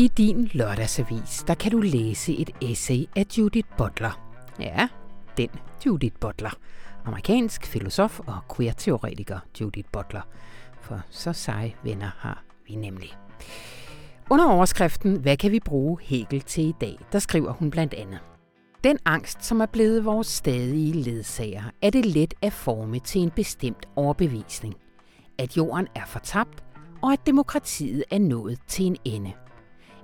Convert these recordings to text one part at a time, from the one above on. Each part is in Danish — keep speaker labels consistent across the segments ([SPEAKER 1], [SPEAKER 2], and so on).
[SPEAKER 1] I din lørdagsavis, der kan du læse et essay af Judith Butler. Ja, den Judith Butler. Amerikansk filosof og queer-teoretiker Judith Butler. For så seje venner har vi nemlig. Under overskriften Hvad kan vi bruge Hegel til i dag, der skriver hun blandt andet. Den angst, som er blevet vores stadige ledsager, er det let at forme til en bestemt overbevisning. At jorden er fortabt, og at demokratiet er nået til en ende.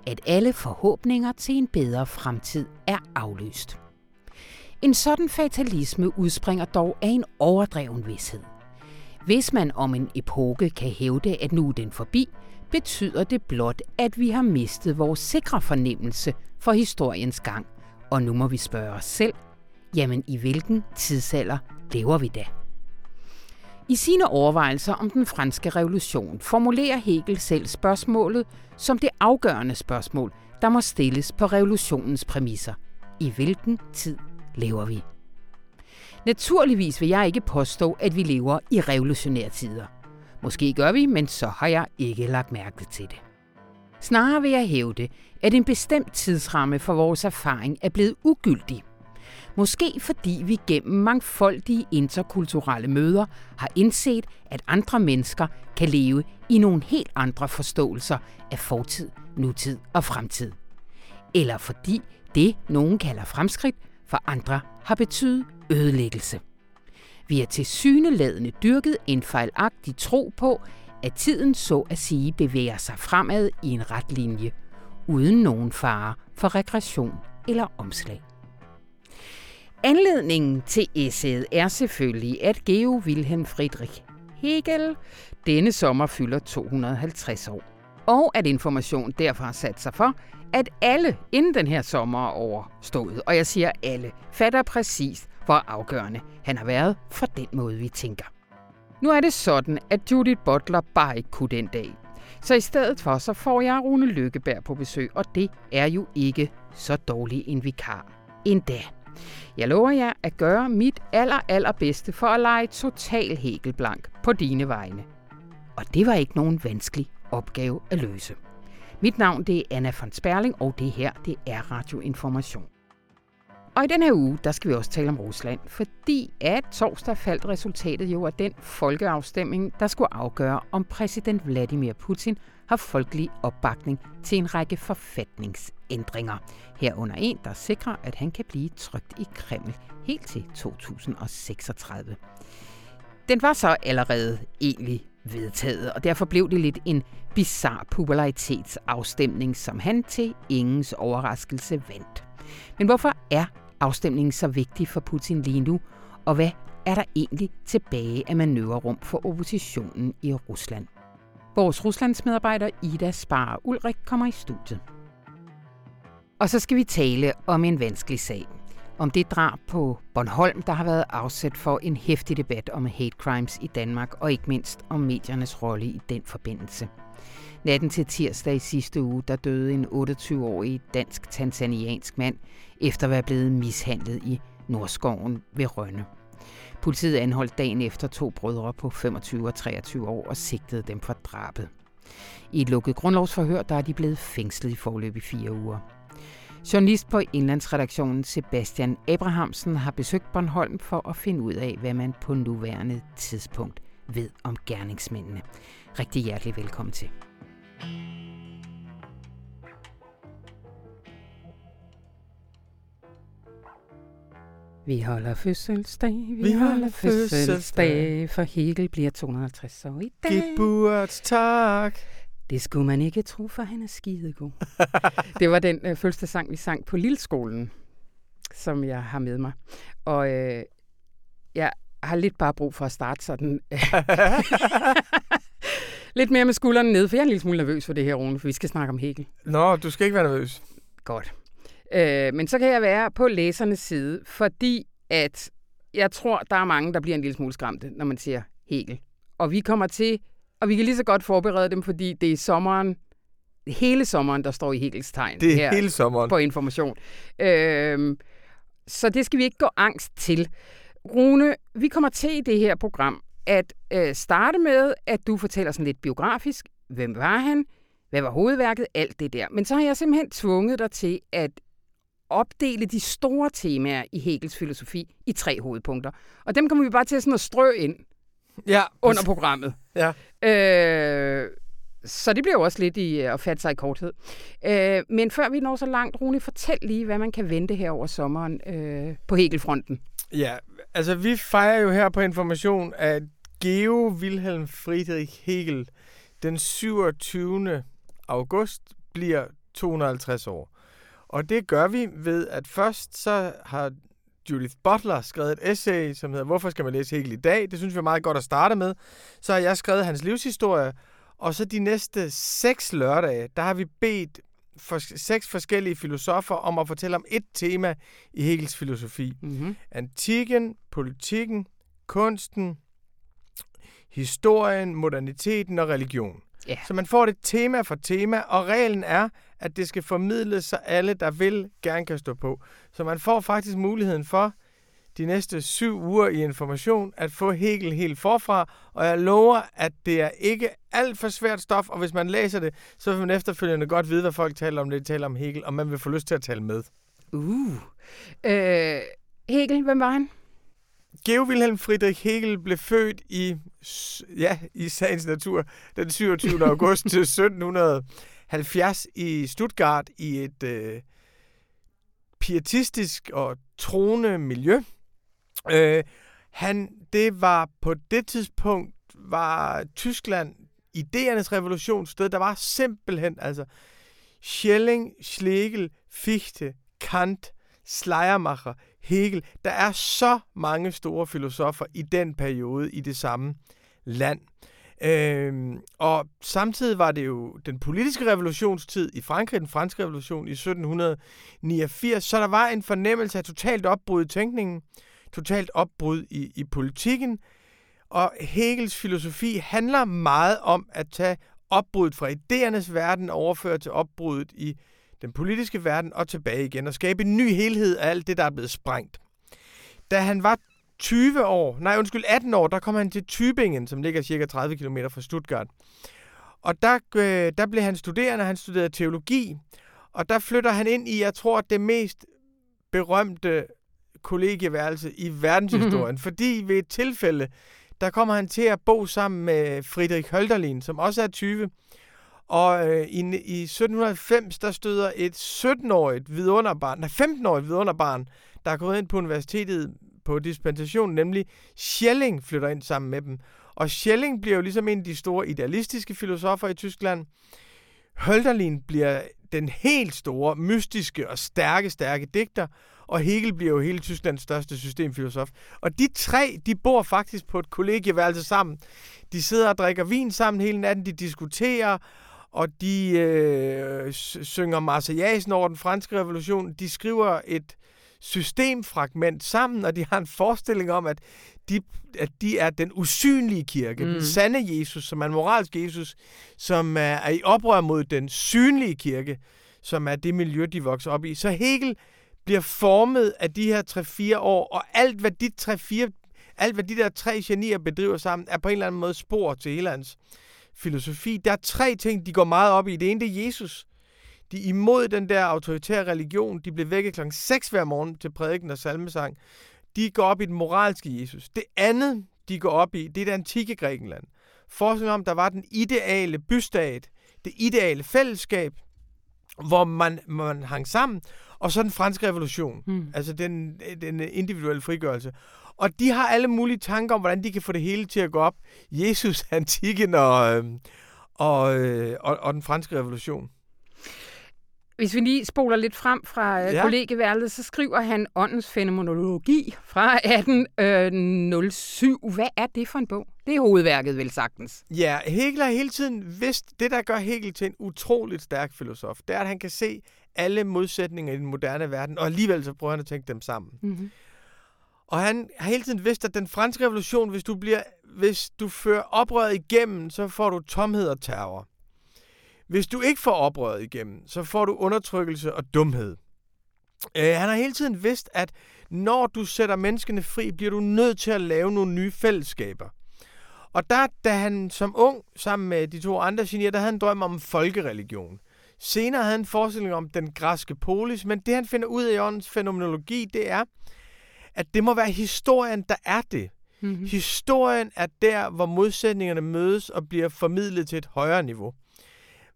[SPEAKER 1] At alle forhåbninger til en bedre fremtid er afløst. En sådan fatalisme udspringer dog af en overdreven vidshed. Hvis man om en epoke kan hævde, at nu er den forbi, betyder det blot, at vi har mistet vores sikre fornemmelse for historiens gang. Og nu må vi spørge os selv, jamen i hvilken tidsalder lever vi da? I sine overvejelser om den franske revolution formulerer Hegel selv spørgsmålet som det afgørende spørgsmål, der må stilles på revolutionens præmisser. I hvilken tid lever vi? Naturligvis vil jeg ikke påstå, at vi lever i revolutionære tider. Måske gør vi, men så har jeg ikke lagt mærke til det. Snarere vil jeg hævde, at en bestemt tidsramme for vores erfaring er blevet ugyldig. Måske fordi vi gennem mangfoldige interkulturelle møder har indset, at andre mennesker kan leve i nogle helt andre forståelser af fortid, nutid og fremtid. Eller fordi det, nogen kalder fremskridt, for andre har betydet ødelæggelse. Vi har til syneladende dyrket en fejlagtig tro på, at tiden så at sige bevæger sig fremad i en ret linje, uden nogen fare for regression eller omslag. Anledningen til essayet er selvfølgelig, at Geo Wilhelm Friedrich Hegel denne sommer fylder 250 år. Og at information derfor har sat sig for, at alle inden den her sommer er overstået, og jeg siger alle, fatter præcis, hvor afgørende han har været for den måde, vi tænker. Nu er det sådan, at Judith Butler bare ikke kunne den dag. Så i stedet for, så får jeg Rune Lykkeberg på besøg, og det er jo ikke så dårlig en vikar. Endda. Jeg lover jer at gøre mit aller, allerbedste for at lege total hækelblank på dine vegne. Og det var ikke nogen vanskelig opgave at løse. Mit navn det er Anna von Sperling, og det her det er Radioinformation. Og i den her uge, der skal vi også tale om Rusland, fordi at torsdag faldt resultatet jo af den folkeafstemning, der skulle afgøre, om præsident Vladimir Putin har folkelig opbakning til en række forfatningsændringer. Herunder en, der sikrer, at han kan blive trygt i Kreml helt til 2036. Den var så allerede egentlig vedtaget, og derfor blev det lidt en bizar popularitetsafstemning, som han til ingens overraskelse vandt. Men hvorfor er afstemningen så vigtig for Putin lige nu, og hvad er der egentlig tilbage af manøvrerum for oppositionen i Rusland? Vores Ruslands medarbejder Ida Spar Ulrik kommer i studiet. Og så skal vi tale om en vanskelig sag. Om det drab på Bornholm, der har været afsat for en hæftig debat om hate crimes i Danmark, og ikke mindst om mediernes rolle i den forbindelse. Natten til tirsdag i sidste uge, der døde en 28-årig dansk-tanzaniansk mand, efter at være blevet mishandlet i Nordskoven ved Rønne. Politiet anholdt dagen efter to brødre på 25 og 23 år og sigtede dem for drabet. I et lukket grundlovsforhør, der er de blevet fængslet i forløb i fire uger. Journalist på indlandsredaktionen Sebastian Abrahamsen har besøgt Bornholm for at finde ud af, hvad man på nuværende tidspunkt ved om gerningsmændene. Rigtig hjertelig velkommen til. Vi holder fødselsdag, vi, vi holder fødselsdag, for Hegel bliver 250 år i dag.
[SPEAKER 2] Geburtstag.
[SPEAKER 1] Det skulle man ikke tro, for han er skidegod. det var den øh, første sang, vi sang på Lilleskolen, som jeg har med mig. Og øh, jeg har lidt bare brug for at starte sådan... lidt mere med skuldrene ned, for jeg er en lille smule nervøs for det her, Rune, for vi skal snakke om Hegel.
[SPEAKER 2] Nå, du skal ikke være nervøs.
[SPEAKER 1] Godt. Øh, men så kan jeg være på læsernes side, fordi at jeg tror, der er mange, der bliver en lille smule skræmte, når man siger Hegel. Og vi kommer til, og vi kan lige så godt forberede dem, fordi det er sommeren, hele sommeren, der står i Hegels tegn.
[SPEAKER 2] Det er
[SPEAKER 1] her
[SPEAKER 2] hele sommeren.
[SPEAKER 1] På information. Øh, så det skal vi ikke gå angst til. Rune, vi kommer til i det her program at øh, starte med, at du fortæller sådan lidt biografisk, hvem var han, hvad var hovedværket, alt det der. Men så har jeg simpelthen tvunget dig til at opdele de store temaer i Hegels filosofi i tre hovedpunkter. Og dem kommer vi bare til sådan at strø ind
[SPEAKER 2] Ja,
[SPEAKER 1] under programmet.
[SPEAKER 2] Ja.
[SPEAKER 1] Øh, så det bliver jo også lidt i at fatte sig i korthed. Øh, men før vi når så langt, Rune, fortæl lige, hvad man kan vente her over sommeren øh, på Hegelfronten.
[SPEAKER 2] Ja, altså vi fejrer jo her på Information, at Geo Wilhelm Friedrich Hegel den 27. august bliver 250 år. Og det gør vi ved, at først så har Judith Butler skrevet et essay, som hedder Hvorfor skal man læse Hegel i dag? Det synes vi er meget godt at starte med. Så har jeg skrevet hans livshistorie, og så de næste seks lørdage, der har vi bedt for seks forskellige filosofer om at fortælle om et tema i Hegels filosofi.
[SPEAKER 1] Mm-hmm.
[SPEAKER 2] Antikken, politikken, kunsten, historien, moderniteten og religion.
[SPEAKER 1] Ja.
[SPEAKER 2] Så man får det tema for tema, og reglen er, at det skal formidles, så alle, der vil, gerne kan stå på. Så man får faktisk muligheden for de næste syv uger i information at få Hegel helt forfra, og jeg lover, at det er ikke alt for svært stof, og hvis man læser det, så vil man efterfølgende godt vide, hvad folk taler om, det de taler om Hegel, og man vil få lyst til at tale med.
[SPEAKER 1] Uh. Øh, Hegel, hvem var han?
[SPEAKER 2] Geo Wilhelm Friedrich Hegel blev født i, ja, i sagens natur den 27. august til 1770 i Stuttgart i et øh, pietistisk og troende miljø. Øh, han, det var på det tidspunkt, var Tyskland idéernes revolutionssted. Der var simpelthen, altså, Schelling, Schlegel, Fichte, Kant, Schleiermacher, Hegel. Der er så mange store filosofer i den periode i det samme land. Øhm, og samtidig var det jo den politiske revolutionstid i Frankrig, den franske revolution i 1789, så der var en fornemmelse af totalt opbrud i tænkningen, totalt opbrud i, i politikken, og Hegels filosofi handler meget om at tage opbruddet fra idéernes verden og overføre til opbruddet i den politiske verden og tilbage igen og skabe en ny helhed af alt det, der er blevet sprængt. Da han var 20 år, nej undskyld, 18 år, der kom han til Tübingen, som ligger cirka 30 km fra Stuttgart. Og der, øh, der blev han studerende, han studerede teologi, og der flytter han ind i, jeg tror, det mest berømte kollegieværelse i verdenshistorien, fordi ved et tilfælde, der kommer han til at bo sammen med Friedrich Hölderlin, som også er 20, og øh, i, i 1790, der støder et 17-årigt vidunderbarn, nej 15-årigt vidunderbarn, der er gået ind på universitetet på dispensation, nemlig Schelling flytter ind sammen med dem. Og Schelling bliver jo ligesom en af de store idealistiske filosofer i Tyskland. Hölderlin bliver den helt store, mystiske og stærke, stærke digter, og Hegel bliver jo hele Tysklands største systemfilosof. Og de tre, de bor faktisk på et kollegieværelse sammen. De sidder og drikker vin sammen hele natten, de diskuterer, og de øh, synger Marseillaisen over den franske revolution. De skriver et systemfragment sammen, og de har en forestilling om, at de, at de er den usynlige kirke, mm. den sande Jesus, som er en moralsk Jesus, som er, er i oprør mod den synlige kirke, som er det miljø, de vokser op i. Så Hegel bliver formet af de her 3-4 år, og alt hvad de 3-4 alt hvad de der tre genier bedriver sammen, er på en eller anden måde spor til hele hans filosofi. Der er tre ting, de går meget op i. Det ene, det er Jesus. De er imod den der autoritære religion. De blev vækket klokken 6 hver morgen til prædiken og salmesang. De går op i den moralske Jesus. Det andet, de går op i, det er det antikke Grækenland. Forskning om, der var den ideale bystat, det ideale fællesskab, hvor man, man hang sammen, og så den franske revolution,
[SPEAKER 1] Mm.
[SPEAKER 2] altså den, den individuelle frigørelse. Og de har alle mulige tanker om, hvordan de kan få det hele til at gå op. Jesus, antikken og, øh, og, øh, og, og den franske revolution.
[SPEAKER 1] Hvis vi lige spoler lidt frem fra
[SPEAKER 2] Ja.
[SPEAKER 1] ja. kollegeværelset, så skriver han Åndens fænomenologi fra 1807. Hvad er det for en bog? Det er hovedværket, vel sagtens.
[SPEAKER 2] Ja, Hegel har hele tiden vidst, det der gør Hegel til en utroligt stærk filosof, det er, at han kan se alle modsætninger i den moderne verden, og alligevel så prøver han at tænke dem sammen.
[SPEAKER 1] Mm-hmm.
[SPEAKER 2] Og han har hele tiden vidst, at den franske revolution, hvis du, bliver, hvis du fører oprøret igennem, så får du tomhed og terror. Hvis du ikke får oprøret igennem, så får du undertrykkelse og dumhed. Øh, han har hele tiden vidst, at når du sætter menneskene fri, bliver du nødt til at lave nogle nye fællesskaber. Og der, da han som ung, sammen med de to andre genier, der havde han drøm om folkereligion. Senere havde han en forestilling om den græske polis, men det han finder ud af i åndens fænomenologi, det er, at det må være historien, der er det. Mm-hmm. Historien er der, hvor modsætningerne mødes og bliver formidlet til et højere niveau.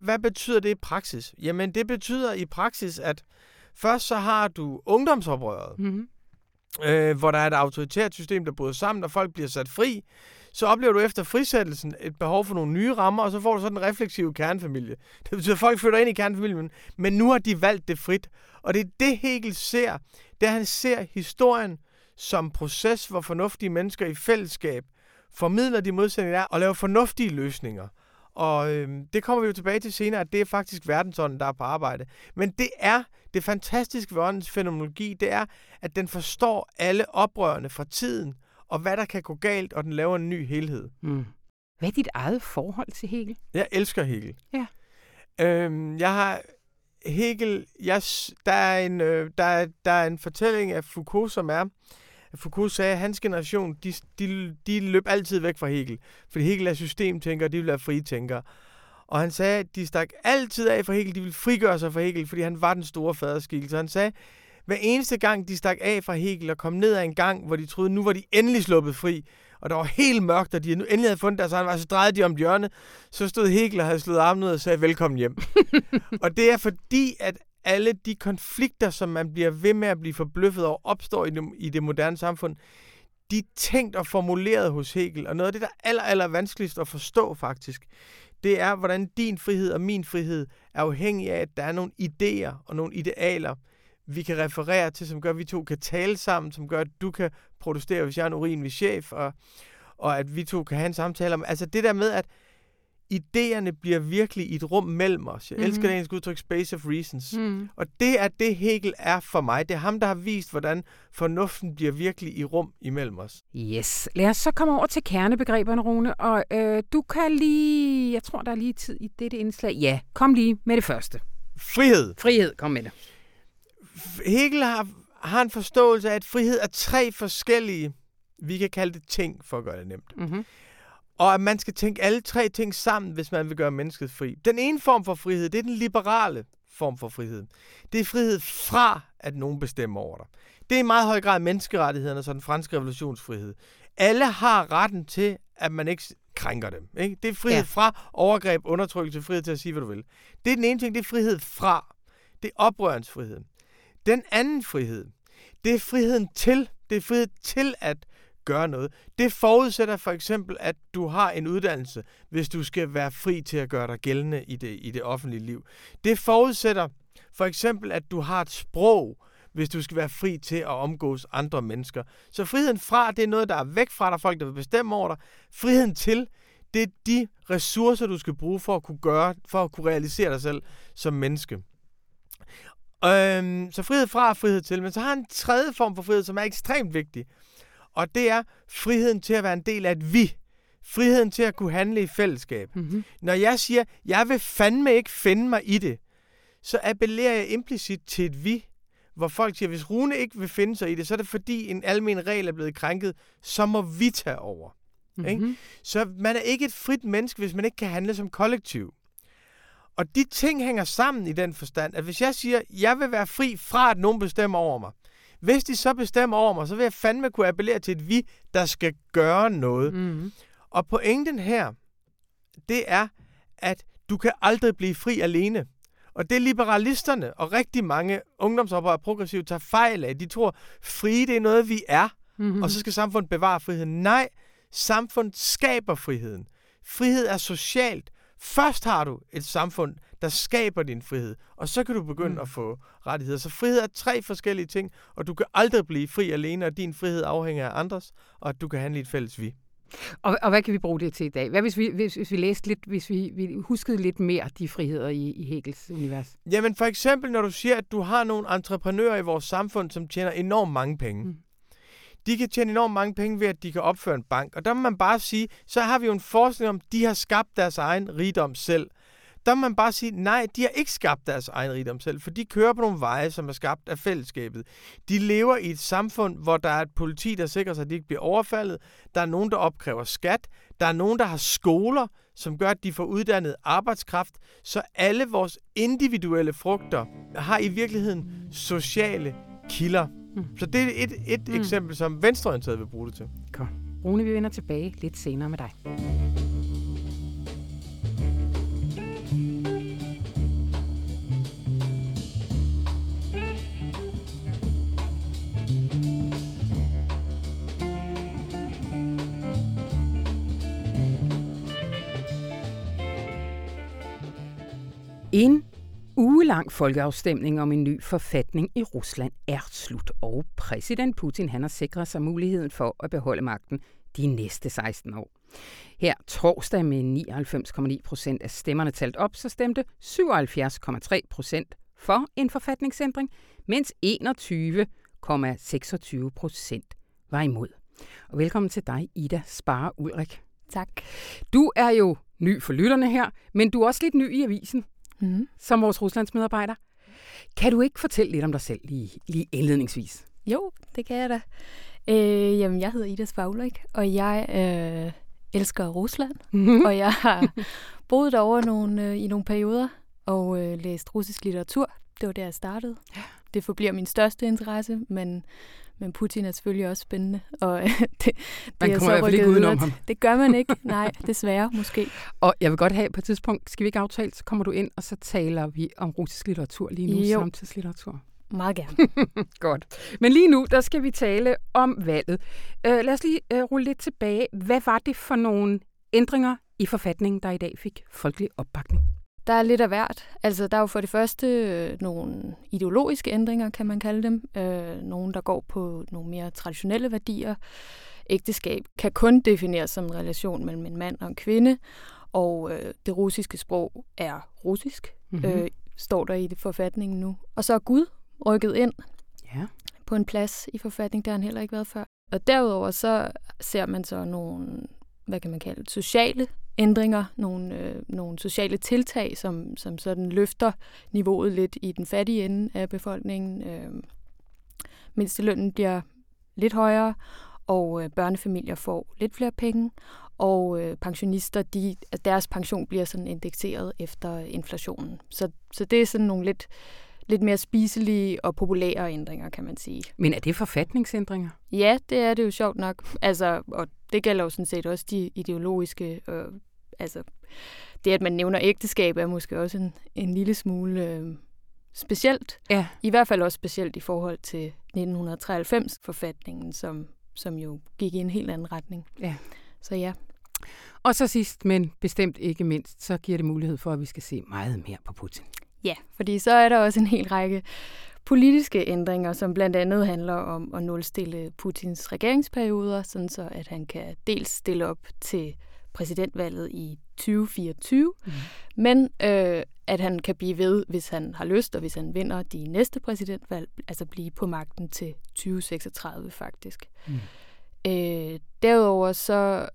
[SPEAKER 2] Hvad betyder det i praksis? Jamen, det betyder i praksis, at først så har du ungdomsoprøret, mm-hmm. øh, hvor der er et autoritært system, der bryder sammen, og folk bliver sat fri. Så oplever du efter frisættelsen et behov for nogle nye rammer, og så får du sådan en refleksiv kernefamilie. Det betyder, at folk flytter ind i kernefamilien, men nu har de valgt det frit. Og det er det, Hegel ser. Det er, han ser historien som proces, hvor fornuftige mennesker i fællesskab formidler de modsætninger der og laver fornuftige løsninger. Og øh, det kommer vi jo tilbage til senere, at det er faktisk verdensånden, der er på arbejde. Men det er det fantastiske ved åndens fænomenologi, det er, at den forstår alle oprørende fra tiden, og hvad der kan gå galt, og den laver en ny helhed. Mm.
[SPEAKER 1] Hvad er dit eget forhold til Hegel?
[SPEAKER 2] Jeg elsker Hegel.
[SPEAKER 1] Ja.
[SPEAKER 2] Øhm, jeg har Hegel, jeg, der, er en, øh, der, der er en fortælling af Foucault, som er, Foucault sagde, at hans generation, de, de, de løb altid væk fra Hegel. Fordi Hegel er systemtænker, og de vil være fritænkere. Og han sagde, at de stak altid af fra Hegel, de ville frigøre sig fra Hegel, fordi han var den store faderskikkelse. Han sagde, hver eneste gang, de stak af fra Hegel og kom ned ad en gang, hvor de troede, nu var de endelig sluppet fri, og der var helt mørkt, og de nu endelig havde fundet deres egen vej, så drejede de om hjørnet, så stod Hegel og havde slået armen ud og sagde, velkommen hjem. og det er fordi, at alle de konflikter, som man bliver ved med at blive forbløffet over, opstår i det, i det moderne samfund, de er tænkt og formuleret hos Hegel. Og noget af det, der er aller, aller vanskeligst at forstå faktisk, det er, hvordan din frihed og min frihed er afhængig af, at der er nogle idéer og nogle idealer, vi kan referere til, som gør, at vi to kan tale sammen, som gør, at du kan protestere, hvis jeg er en urinlig chef, og, og at vi to kan have en samtale om... Altså det der med, at idéerne bliver virkelig i et rum mellem os. Jeg mm-hmm. elsker det engelske udtryk Space of Reasons. Mm. Og det er det, Hegel er for mig. Det er ham, der har vist, hvordan fornuften bliver virkelig i rum imellem os.
[SPEAKER 1] Yes. Lad os så komme over til kernebegreberne, Rune. Og øh, du kan lige... Jeg tror, der er lige tid i dette indslag. Ja, kom lige med det første.
[SPEAKER 2] Frihed.
[SPEAKER 1] Frihed, kom med det.
[SPEAKER 2] Hegel har, har en forståelse af, at frihed er tre forskellige, vi kan kalde det ting, for at gøre det nemt. Mm-hmm. Og at man skal tænke alle tre ting sammen, hvis man vil gøre mennesket fri. Den ene form for frihed, det er den liberale form for frihed. Det er frihed fra, at nogen bestemmer over dig. Det er i meget høj grad menneskerettighederne, så den franske revolutionsfrihed. Alle har retten til, at man ikke krænker dem. Ikke? Det er frihed ja. fra overgreb, undertrykkelse, frihed til at sige, hvad du vil. Det er den ene ting, det er frihed fra. Det er oprørensfriheden. Den anden frihed, det er friheden til. Det er frihed til at gøre noget. Det forudsætter for eksempel, at du har en uddannelse, hvis du skal være fri til at gøre dig gældende i det, i det offentlige liv. Det forudsætter for eksempel, at du har et sprog, hvis du skal være fri til at omgås andre mennesker. Så friheden fra, det er noget, der er væk fra dig, folk, der vil bestemme over dig. Friheden til, det er de ressourcer, du skal bruge for at kunne gøre, for at kunne realisere dig selv som menneske. Øhm, så frihed fra og frihed til. Men så har en tredje form for frihed, som er ekstremt vigtig. Og det er friheden til at være en del af et vi. Friheden til at kunne handle i fællesskab. Mm-hmm. Når jeg siger, jeg vil fandme ikke finde mig i det, så appellerer jeg implicit til et vi, hvor folk siger, hvis Rune ikke vil finde sig i det, så er det fordi en almen regel er blevet krænket, så må vi tage over. Mm-hmm. Ikke? Så man er ikke et frit menneske, hvis man ikke kan handle som kollektiv. Og de ting hænger sammen i den forstand, at hvis jeg siger, jeg vil være fri fra, at nogen bestemmer over mig, hvis de så bestemmer over mig, så vil jeg fandme kunne appellere til et vi, der skal gøre noget. Mm. Og pointen her, det er, at du kan aldrig blive fri alene. Og det er liberalisterne og rigtig mange ungdomsoprør og progressivt tager fejl af. De tror, fri det er noget, vi er, mm-hmm. og så skal samfundet bevare friheden. Nej, samfundet skaber friheden. Frihed er socialt. Først har du et samfund, der skaber din frihed, og så kan du begynde mm. at få rettigheder. Så frihed er tre forskellige ting, og du kan aldrig blive fri alene, og din frihed afhænger af andres, og at du kan handle i et fælles vi.
[SPEAKER 1] Og, og hvad kan vi bruge det til i dag? Hvad hvis vi, hvis, hvis vi læste lidt, hvis vi, vi huskede lidt mere de friheder i, i Hegels univers?
[SPEAKER 2] Jamen for eksempel, når du siger, at du har nogle entreprenører i vores samfund, som tjener enormt mange penge. Mm de kan tjene enormt mange penge ved, at de kan opføre en bank. Og der må man bare sige, så har vi jo en forskning om, at de har skabt deres egen rigdom selv. Der må man bare sige, nej, de har ikke skabt deres egen rigdom selv, for de kører på nogle veje, som er skabt af fællesskabet. De lever i et samfund, hvor der er et politi, der sikrer sig, at de ikke bliver overfaldet. Der er nogen, der opkræver skat. Der er nogen, der har skoler, som gør, at de får uddannet arbejdskraft. Så alle vores individuelle frugter har i virkeligheden sociale kilder. Mm. Så det er et, et mm. eksempel, som venstreorienteret vil bruge det til.
[SPEAKER 1] Godt. Rune, vi vender tilbage lidt senere med dig. En ugelang folkeafstemning om en ny forfatning i Rusland er slut, og præsident Putin han har sikret sig muligheden for at beholde magten de næste 16 år. Her torsdag med 99,9 procent af stemmerne talt op, så stemte 77,3 procent for en forfatningsændring, mens 21,26 procent var imod. Og velkommen til dig, Ida Spare Ulrik.
[SPEAKER 3] Tak.
[SPEAKER 1] Du er jo ny for lytterne her, men du er også lidt ny i avisen mm. som vores Ruslands medarbejder. Kan du ikke fortælle lidt om dig selv lige, lige indledningsvis?
[SPEAKER 3] Jo, det kan jeg da. Øh, jamen, jeg hedder Ida Spavlik, og jeg øh, elsker Rusland. Mm-hmm. Og jeg har boet derovre nogle, øh, i nogle perioder og øh, læst russisk litteratur. Det var der, jeg startede. Det forbliver min største interesse, men men Putin er selvfølgelig også spændende, og det, det
[SPEAKER 1] man kommer i hvert fald ikke udenom ham.
[SPEAKER 3] Det gør man ikke, nej, desværre måske.
[SPEAKER 1] Og jeg vil godt have på et tidspunkt, skal vi ikke aftale, så kommer du ind, og så taler vi om russisk litteratur lige nu, jo. samtidslitteratur.
[SPEAKER 3] Meget gerne.
[SPEAKER 1] Godt. Men lige nu, der skal vi tale om valget. Uh, lad os lige uh, rulle lidt tilbage. Hvad var det for nogle ændringer i forfatningen, der i dag fik folkelig opbakning?
[SPEAKER 3] Der er lidt af hvert. Altså, der er jo for det første øh, nogle ideologiske ændringer, kan man kalde dem. Øh, nogle, der går på nogle mere traditionelle værdier. Ægteskab kan kun defineres som en relation mellem en mand og en kvinde, og øh, det russiske sprog er russisk, mm-hmm. øh, står der i det forfatningen nu. Og så er Gud rykket ind ja. på en plads i forfatningen, der har han heller ikke været før. Og derudover så ser man så nogle, hvad kan man kalde det, sociale ændringer, nogle, øh, nogle sociale tiltag, som, som sådan løfter niveauet lidt i den fattige ende af befolkningen. Øh, mindstelønnen bliver lidt højere, og øh, børnefamilier får lidt flere penge, og øh, pensionister, de, deres pension bliver sådan indekseret efter inflationen. Så, så det er sådan nogle lidt, lidt mere spiselige og populære ændringer, kan man sige.
[SPEAKER 1] Men er det forfatningsændringer?
[SPEAKER 3] Ja, det er det jo sjovt nok. Altså, og det gælder jo sådan set også de ideologiske øh, altså, det, at man nævner ægteskab, er måske også en, en lille smule øh, specielt. Ja. I hvert fald også specielt i forhold til 1993-forfatningen, som, som jo gik i en helt anden retning. Ja. Så ja.
[SPEAKER 1] Og så sidst, men bestemt ikke mindst, så giver det mulighed for, at vi skal se meget mere på Putin.
[SPEAKER 3] Ja, fordi så er der også en hel række politiske ændringer, som blandt andet handler om at nulstille Putins regeringsperioder, sådan så at han kan dels stille op til præsidentvalget i 2024, mm. men øh, at han kan blive ved, hvis han har lyst, og hvis han vinder de næste præsidentvalg, altså blive på magten til 2036 faktisk. Mm. Øh, derudover så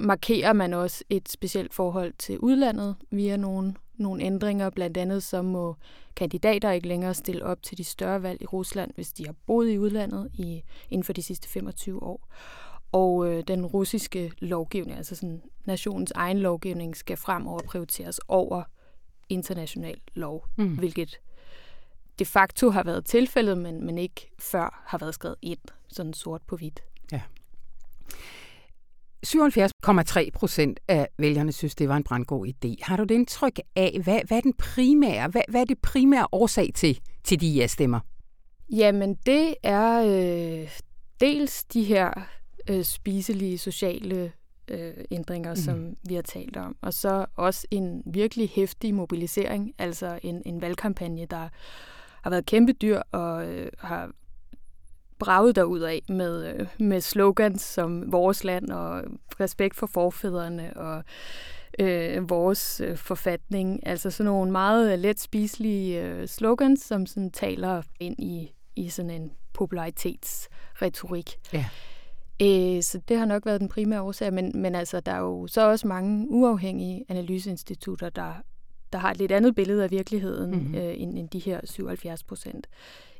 [SPEAKER 3] markerer man også et specielt forhold til udlandet via nogle, nogle ændringer. Blandt andet så må kandidater ikke længere stille op til de større valg i Rusland, hvis de har boet i udlandet i, inden for de sidste 25 år. Og øh, den russiske lovgivning, altså sådan nationens egen lovgivning, skal fremover prioriteres over international lov, mm. hvilket de facto har været tilfældet, men, men ikke før har været skrevet ind, sådan sort på hvidt. Ja.
[SPEAKER 1] 77,3 procent af vælgerne synes, det var en brandgod idé. Har du det indtryk af, hvad, hvad er den primære, hvad, hvad er det primære årsag til, til de ja-stemmer?
[SPEAKER 3] Jamen, det er øh, dels de her øh, spiselige sociale øh, ændringer, mm. som vi har talt om. Og så også en virkelig hæftig mobilisering, altså en, en valgkampagne, der har været kæmpe dyr og øh, har braget derud af med, øh, med slogans som vores land og respekt for forfædrene og øh, vores øh, forfatning. Altså sådan nogle meget let spiselige øh, slogans, som sådan taler ind i, i sådan en popularitetsretorik. Ja. Øh, så det har nok været den primære årsag, men, men altså, der er jo så også mange uafhængige analyseinstitutter, der der har et lidt andet billede af virkeligheden mm-hmm. øh, end, end de her 77 procent.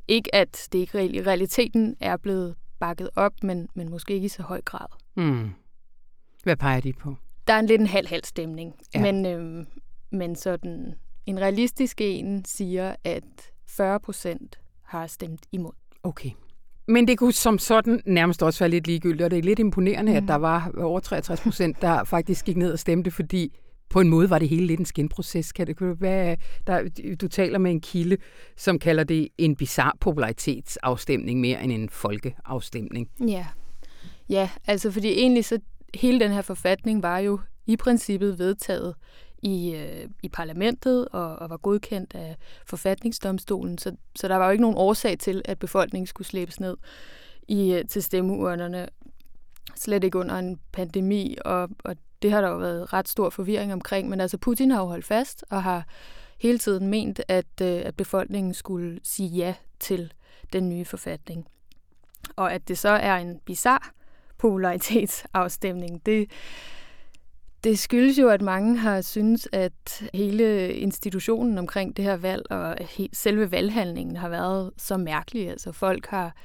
[SPEAKER 3] Ikke at det ikke i realiteten er blevet bakket op, men, men måske ikke i så høj grad.
[SPEAKER 1] Mm. Hvad peger de på?
[SPEAKER 3] Der er en lidt en halv-halv stemning, ja. men, øh, men sådan en realistisk en siger, at 40 procent har stemt imod.
[SPEAKER 1] Okay. Men det kunne som sådan nærmest også være lidt ligegyldigt, og det er lidt imponerende, mm. at der var over 63 procent, der faktisk gik ned og stemte, fordi på en måde var det hele lidt en skinproces. Kan det, kan det være, der, du taler med en kilde, som kalder det en bizar popularitetsafstemning mere end en folkeafstemning.
[SPEAKER 3] Ja. ja, altså fordi egentlig så hele den her forfatning var jo i princippet vedtaget i, øh, i parlamentet og, og var godkendt af forfatningsdomstolen, så, så der var jo ikke nogen årsag til, at befolkningen skulle slæbes ned i, øh, til stemmeurnerne. Slet ikke under en pandemi, og, og det har der jo været ret stor forvirring omkring, men altså Putin har jo holdt fast og har hele tiden ment, at, øh, at befolkningen skulle sige ja til den nye forfatning. Og at det så er en bizarre popularitetsafstemning, det, det skyldes jo, at mange har synes, at hele institutionen omkring det her valg og selve valghandlingen har været så mærkelig. Altså folk har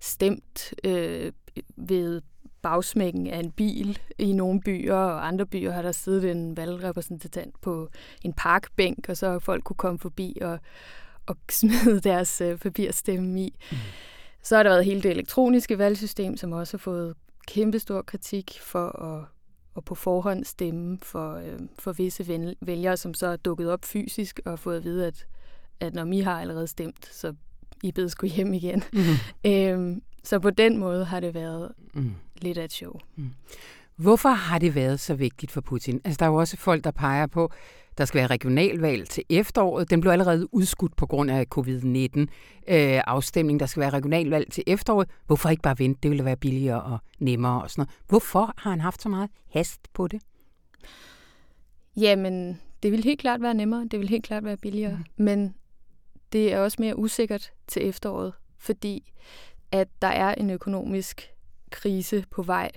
[SPEAKER 3] stemt øh, ved bagsmækken af en bil i nogle byer, og andre byer har der siddet en valgrepræsentant på en parkbænk, og så folk kunne komme forbi og, og smide deres øh, papirstemme i. Mm. Så har der været hele det elektroniske valgsystem, som også har fået kæmpestor kritik for at, at på forhånd stemme for, øh, for visse vælgere, som så er dukket op fysisk og fået at vide, at, at når I har allerede stemt, så I bedes gå hjem igen. Mm. øhm, så på den måde har det været mm. lidt af et show. Mm.
[SPEAKER 1] Hvorfor har det været så vigtigt for Putin? Altså, der er jo også folk, der peger på, der skal være regionalvalg til efteråret. Den blev allerede udskudt på grund af covid-19 øh, afstemning. Der skal være regionalvalg til efteråret. Hvorfor ikke bare vente? Det ville være billigere og nemmere og sådan noget. Hvorfor har han haft så meget hast på det?
[SPEAKER 3] Jamen, det vil helt klart være nemmere. Det vil helt klart være billigere. Mm. Men det er også mere usikkert til efteråret, fordi at der er en økonomisk krise på vej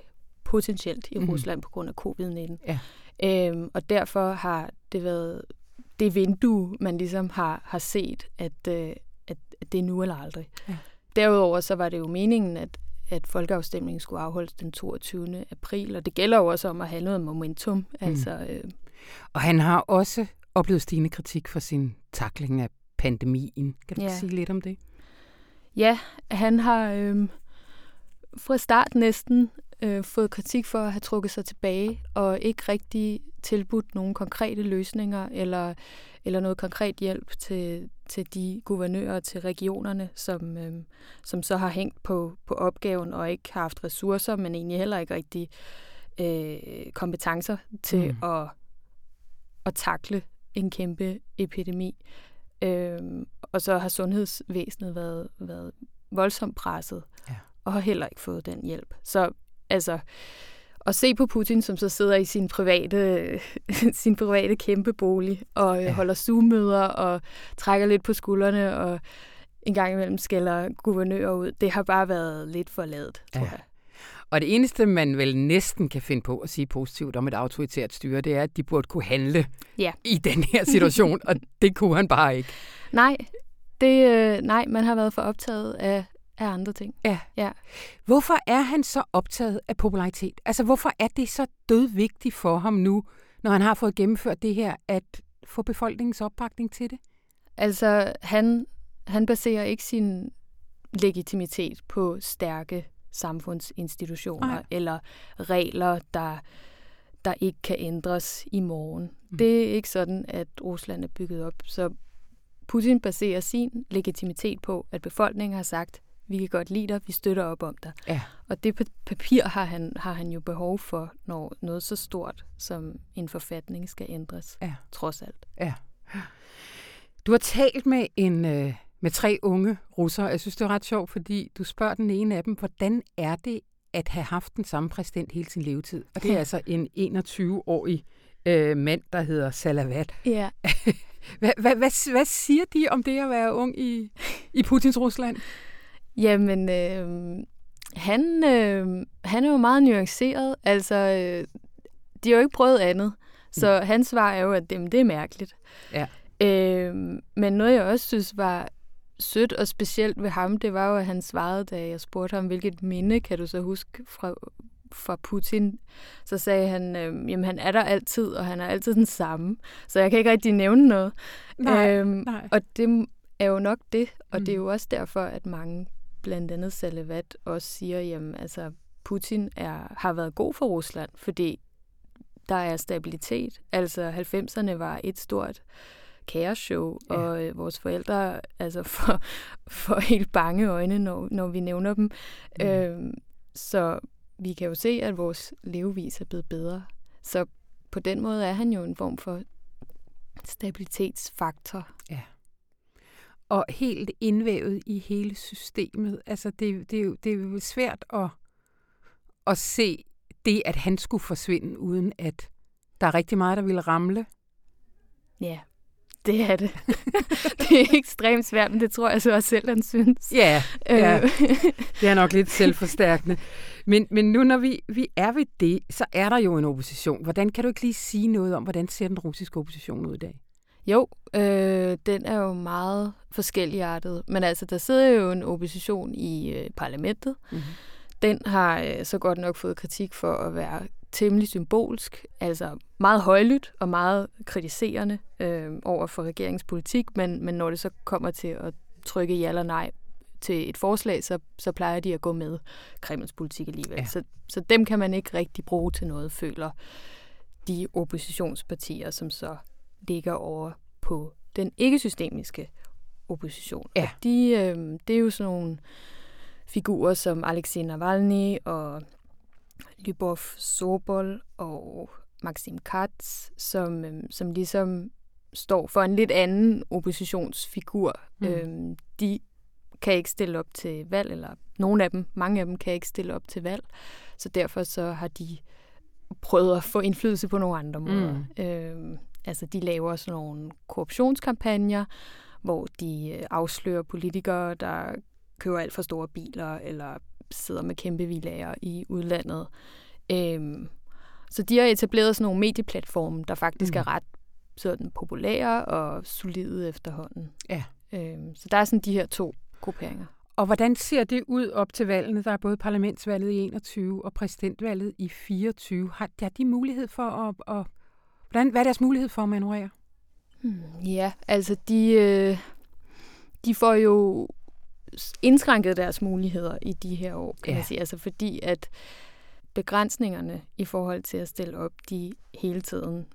[SPEAKER 3] potentielt i mm. Rusland på grund af covid-19. Ja. Øhm, og derfor har det været det vindue, man ligesom har, har set, at, øh, at, at det er nu eller aldrig. Ja. Derudover så var det jo meningen, at, at folkeafstemningen skulle afholdes den 22. april, og det gælder jo også om at have noget momentum. Mm. Altså, øh.
[SPEAKER 1] Og han har også oplevet stigende kritik for sin takling af pandemien. Kan du ja. sige lidt om det?
[SPEAKER 3] Ja, han har øh, fra start næsten øh, fået kritik for at have trukket sig tilbage og ikke rigtig tilbudt nogle konkrete løsninger eller, eller noget konkret hjælp til, til de guvernører og til regionerne, som, øh, som så har hængt på, på opgaven og ikke har haft ressourcer, men egentlig heller ikke rigtig øh, kompetencer til mm. at, at takle en kæmpe epidemi. Øh, og så har sundhedsvæsenet været, været voldsomt presset, ja. og har heller ikke fået den hjælp. Så altså, at se på Putin, som så sidder i sin private, sin private kæmpe bolig, og ja. holder Zoom-møder, og trækker lidt på skuldrene, og en gang imellem skælder guvernører ud, det har bare været lidt for ladet, tror ja. jeg.
[SPEAKER 1] Og det eneste, man vel næsten kan finde på at sige positivt om et autoritært styre, det er, at de burde kunne handle ja. i den her situation, og det kunne han bare ikke.
[SPEAKER 3] Nej, det, øh, nej, man har været for optaget af, af andre ting.
[SPEAKER 1] Ja. ja. Hvorfor er han så optaget af popularitet? Altså, hvorfor er det så dødvigtigt for ham nu, når han har fået gennemført det her, at få befolkningens opbakning til det?
[SPEAKER 3] Altså, han, han baserer ikke sin legitimitet på stærke samfundsinstitutioner Ej. eller regler, der, der ikke kan ændres i morgen. Mm. Det er ikke sådan, at Rusland er bygget op. Så Putin baserer sin legitimitet på, at befolkningen har sagt, vi kan godt lide dig, vi støtter op om dig. Ja. Og det papir har han, har han jo behov for, når noget så stort som en forfatning skal ændres, ja. trods alt. Ja.
[SPEAKER 1] Du har talt med en øh, med tre unge russere. Jeg synes, det er ret sjovt, fordi du spørger den ene af dem, hvordan er det at have haft den samme præsident hele sin levetid? Og det er altså en 21-årig øh, mand, der hedder Salavat. Ja. hvad, hvad, hvad, hvad siger de om det at være ung i, i Putins Rusland?
[SPEAKER 3] Jamen, øh, han, øh, han er jo meget nuanceret. Altså, øh, de har jo ikke prøvet andet. Så mm. hans svar er jo, at det, det er mærkeligt.
[SPEAKER 1] Ja.
[SPEAKER 3] Øh, men noget, jeg også synes var sødt og specielt ved ham, det var jo, at han svarede, da jeg spurgte ham, hvilket minde kan du så huske fra, fra Putin, så sagde han, øh, jamen han er der altid, og han er altid den samme. Så jeg kan ikke rigtig nævne noget.
[SPEAKER 1] Nej, øhm, nej.
[SPEAKER 3] Og det er jo nok det, og mm. det er jo også derfor, at mange, blandt andet Salavat, også siger, jamen altså Putin er, har været god for Rusland, fordi der er stabilitet. Altså 90'erne var et stort kaosshow, ja. og øh, vores forældre altså får, får helt bange øjne, når, når vi nævner dem. Mm. Øh, så vi kan jo se, at vores levevis er blevet bedre. Så på den måde er han jo en form for stabilitetsfaktor.
[SPEAKER 1] Ja. Og helt indvævet i hele systemet. Altså, det, det, er, jo, det er jo svært at, at se det, at han skulle forsvinde, uden at der er rigtig meget, der ville ramle.
[SPEAKER 3] Ja, det er det. det er ekstremt svært, men det tror jeg så også selv, han synes.
[SPEAKER 1] Ja, ja. Øh. det er nok lidt selvforstærkende. Men, men nu når vi, vi er ved det, så er der jo en opposition. Hvordan kan du ikke lige sige noget om, hvordan ser den russiske opposition ud i dag?
[SPEAKER 3] Jo, øh, den er jo meget forskelligartet. Men altså, der sidder jo en opposition i øh, parlamentet. Mm-hmm. Den har øh, så godt nok fået kritik for at være temmelig symbolsk, altså meget højlydt og meget kritiserende øh, over for regeringspolitik, men, men når det så kommer til at trykke ja eller nej til et forslag, så, så plejer de at gå med Kremls politik alligevel. Ja. Så, så dem kan man ikke rigtig bruge til noget, føler de oppositionspartier, som så ligger over på den ikke-systemiske opposition.
[SPEAKER 1] Ja.
[SPEAKER 3] Og de, øh, det er jo sådan nogle figurer som Alexei Navalny og Lyubov Sobol og Maxim Katz, som, øh, som ligesom står for en lidt anden oppositionsfigur. Mm. Øhm, de kan ikke stille op til valg, eller nogle af dem, mange af dem kan ikke stille op til valg. Så derfor så har de prøvet at få indflydelse på nogle andre måder. Mm. Øhm, altså de laver sådan nogle korruptionskampagner, hvor de øh, afslører politikere, der køber alt for store biler, eller sidder med kæmpe villager i udlandet. Øhm, så de har etableret sådan nogle medieplatforme, der faktisk mm. er ret sådan populære og solide efterhånden.
[SPEAKER 1] Ja.
[SPEAKER 3] Øhm, så der er sådan de her to grupperinger.
[SPEAKER 1] Og hvordan ser det ud op til valgene? Der er både parlamentsvalget i 21 og præsidentvalget i 24. Har, har de mulighed for at, at hvordan, hvad er deres mulighed for at manøvrere?
[SPEAKER 3] Hmm, ja, altså de, øh, de får jo indskrænket deres muligheder i de her år, kan ja. man sige. Altså fordi at begrænsningerne i forhold til at stille op, de hele tiden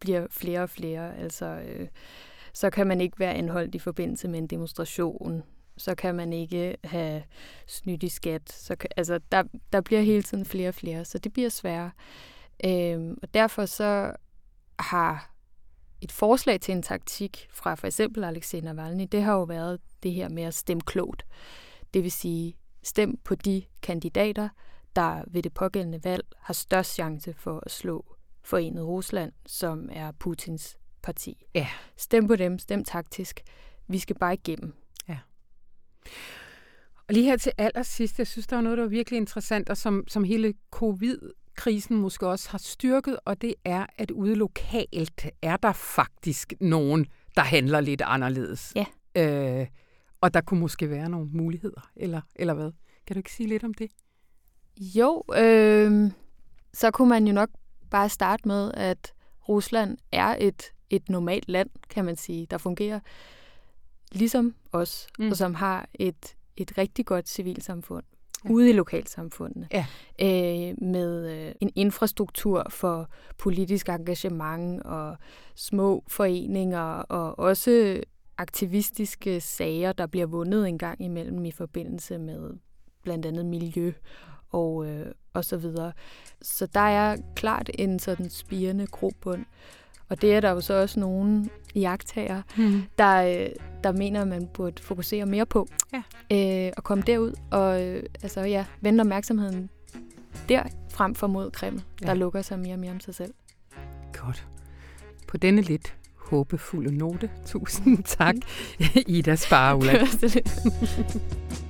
[SPEAKER 3] bliver flere og flere. Altså, øh, så kan man ikke være anholdt i forbindelse med en demonstration. Så kan man ikke have snydt i skat. Så kan, altså, der, der bliver hele tiden flere og flere, så det bliver sværere. Øhm, og derfor så har et forslag til en taktik fra for eksempel Alexei Navalny, det har jo været det her med at stemme klogt. Det vil sige, stem på de kandidater, der ved det pågældende valg har størst chance for at slå Forenet Rusland, som er Putins parti.
[SPEAKER 1] Ja.
[SPEAKER 3] Stem på dem, stem taktisk. Vi skal bare igennem.
[SPEAKER 1] Ja. Og lige her til allersidst, jeg synes, der er noget, der er virkelig interessant, og som, som hele covid-krisen måske også har styrket, og det er, at ude lokalt er der faktisk nogen, der handler lidt anderledes.
[SPEAKER 3] Ja.
[SPEAKER 1] Øh, og der kunne måske være nogle muligheder, eller, eller hvad? Kan du ikke sige lidt om det?
[SPEAKER 3] Jo, øh, så kunne man jo nok bare starte med, at Rusland er et, et normalt land, kan man sige, der fungerer ligesom os, mm. og som har et, et rigtig godt civilsamfund ja. ude i lokalsamfundene.
[SPEAKER 1] Ja.
[SPEAKER 3] Øh, med øh, en infrastruktur for politisk engagement og små foreninger, og også aktivistiske sager, der bliver vundet en gang imellem i forbindelse med blandt andet miljø og, øh, og så videre. Så der er klart en sådan spirende grobund. Og det er der jo så også nogle jagttager, mm. der, øh, der mener, at man burde fokusere mere på.
[SPEAKER 1] Ja.
[SPEAKER 3] Øh, og komme derud og øh, altså, ja, vende opmærksomheden der frem for mod Kreml, ja. der lukker sig mere og mere om sig selv.
[SPEAKER 1] Godt. På denne lidt håbefulde note. Tusind tak, Ida Spareuland.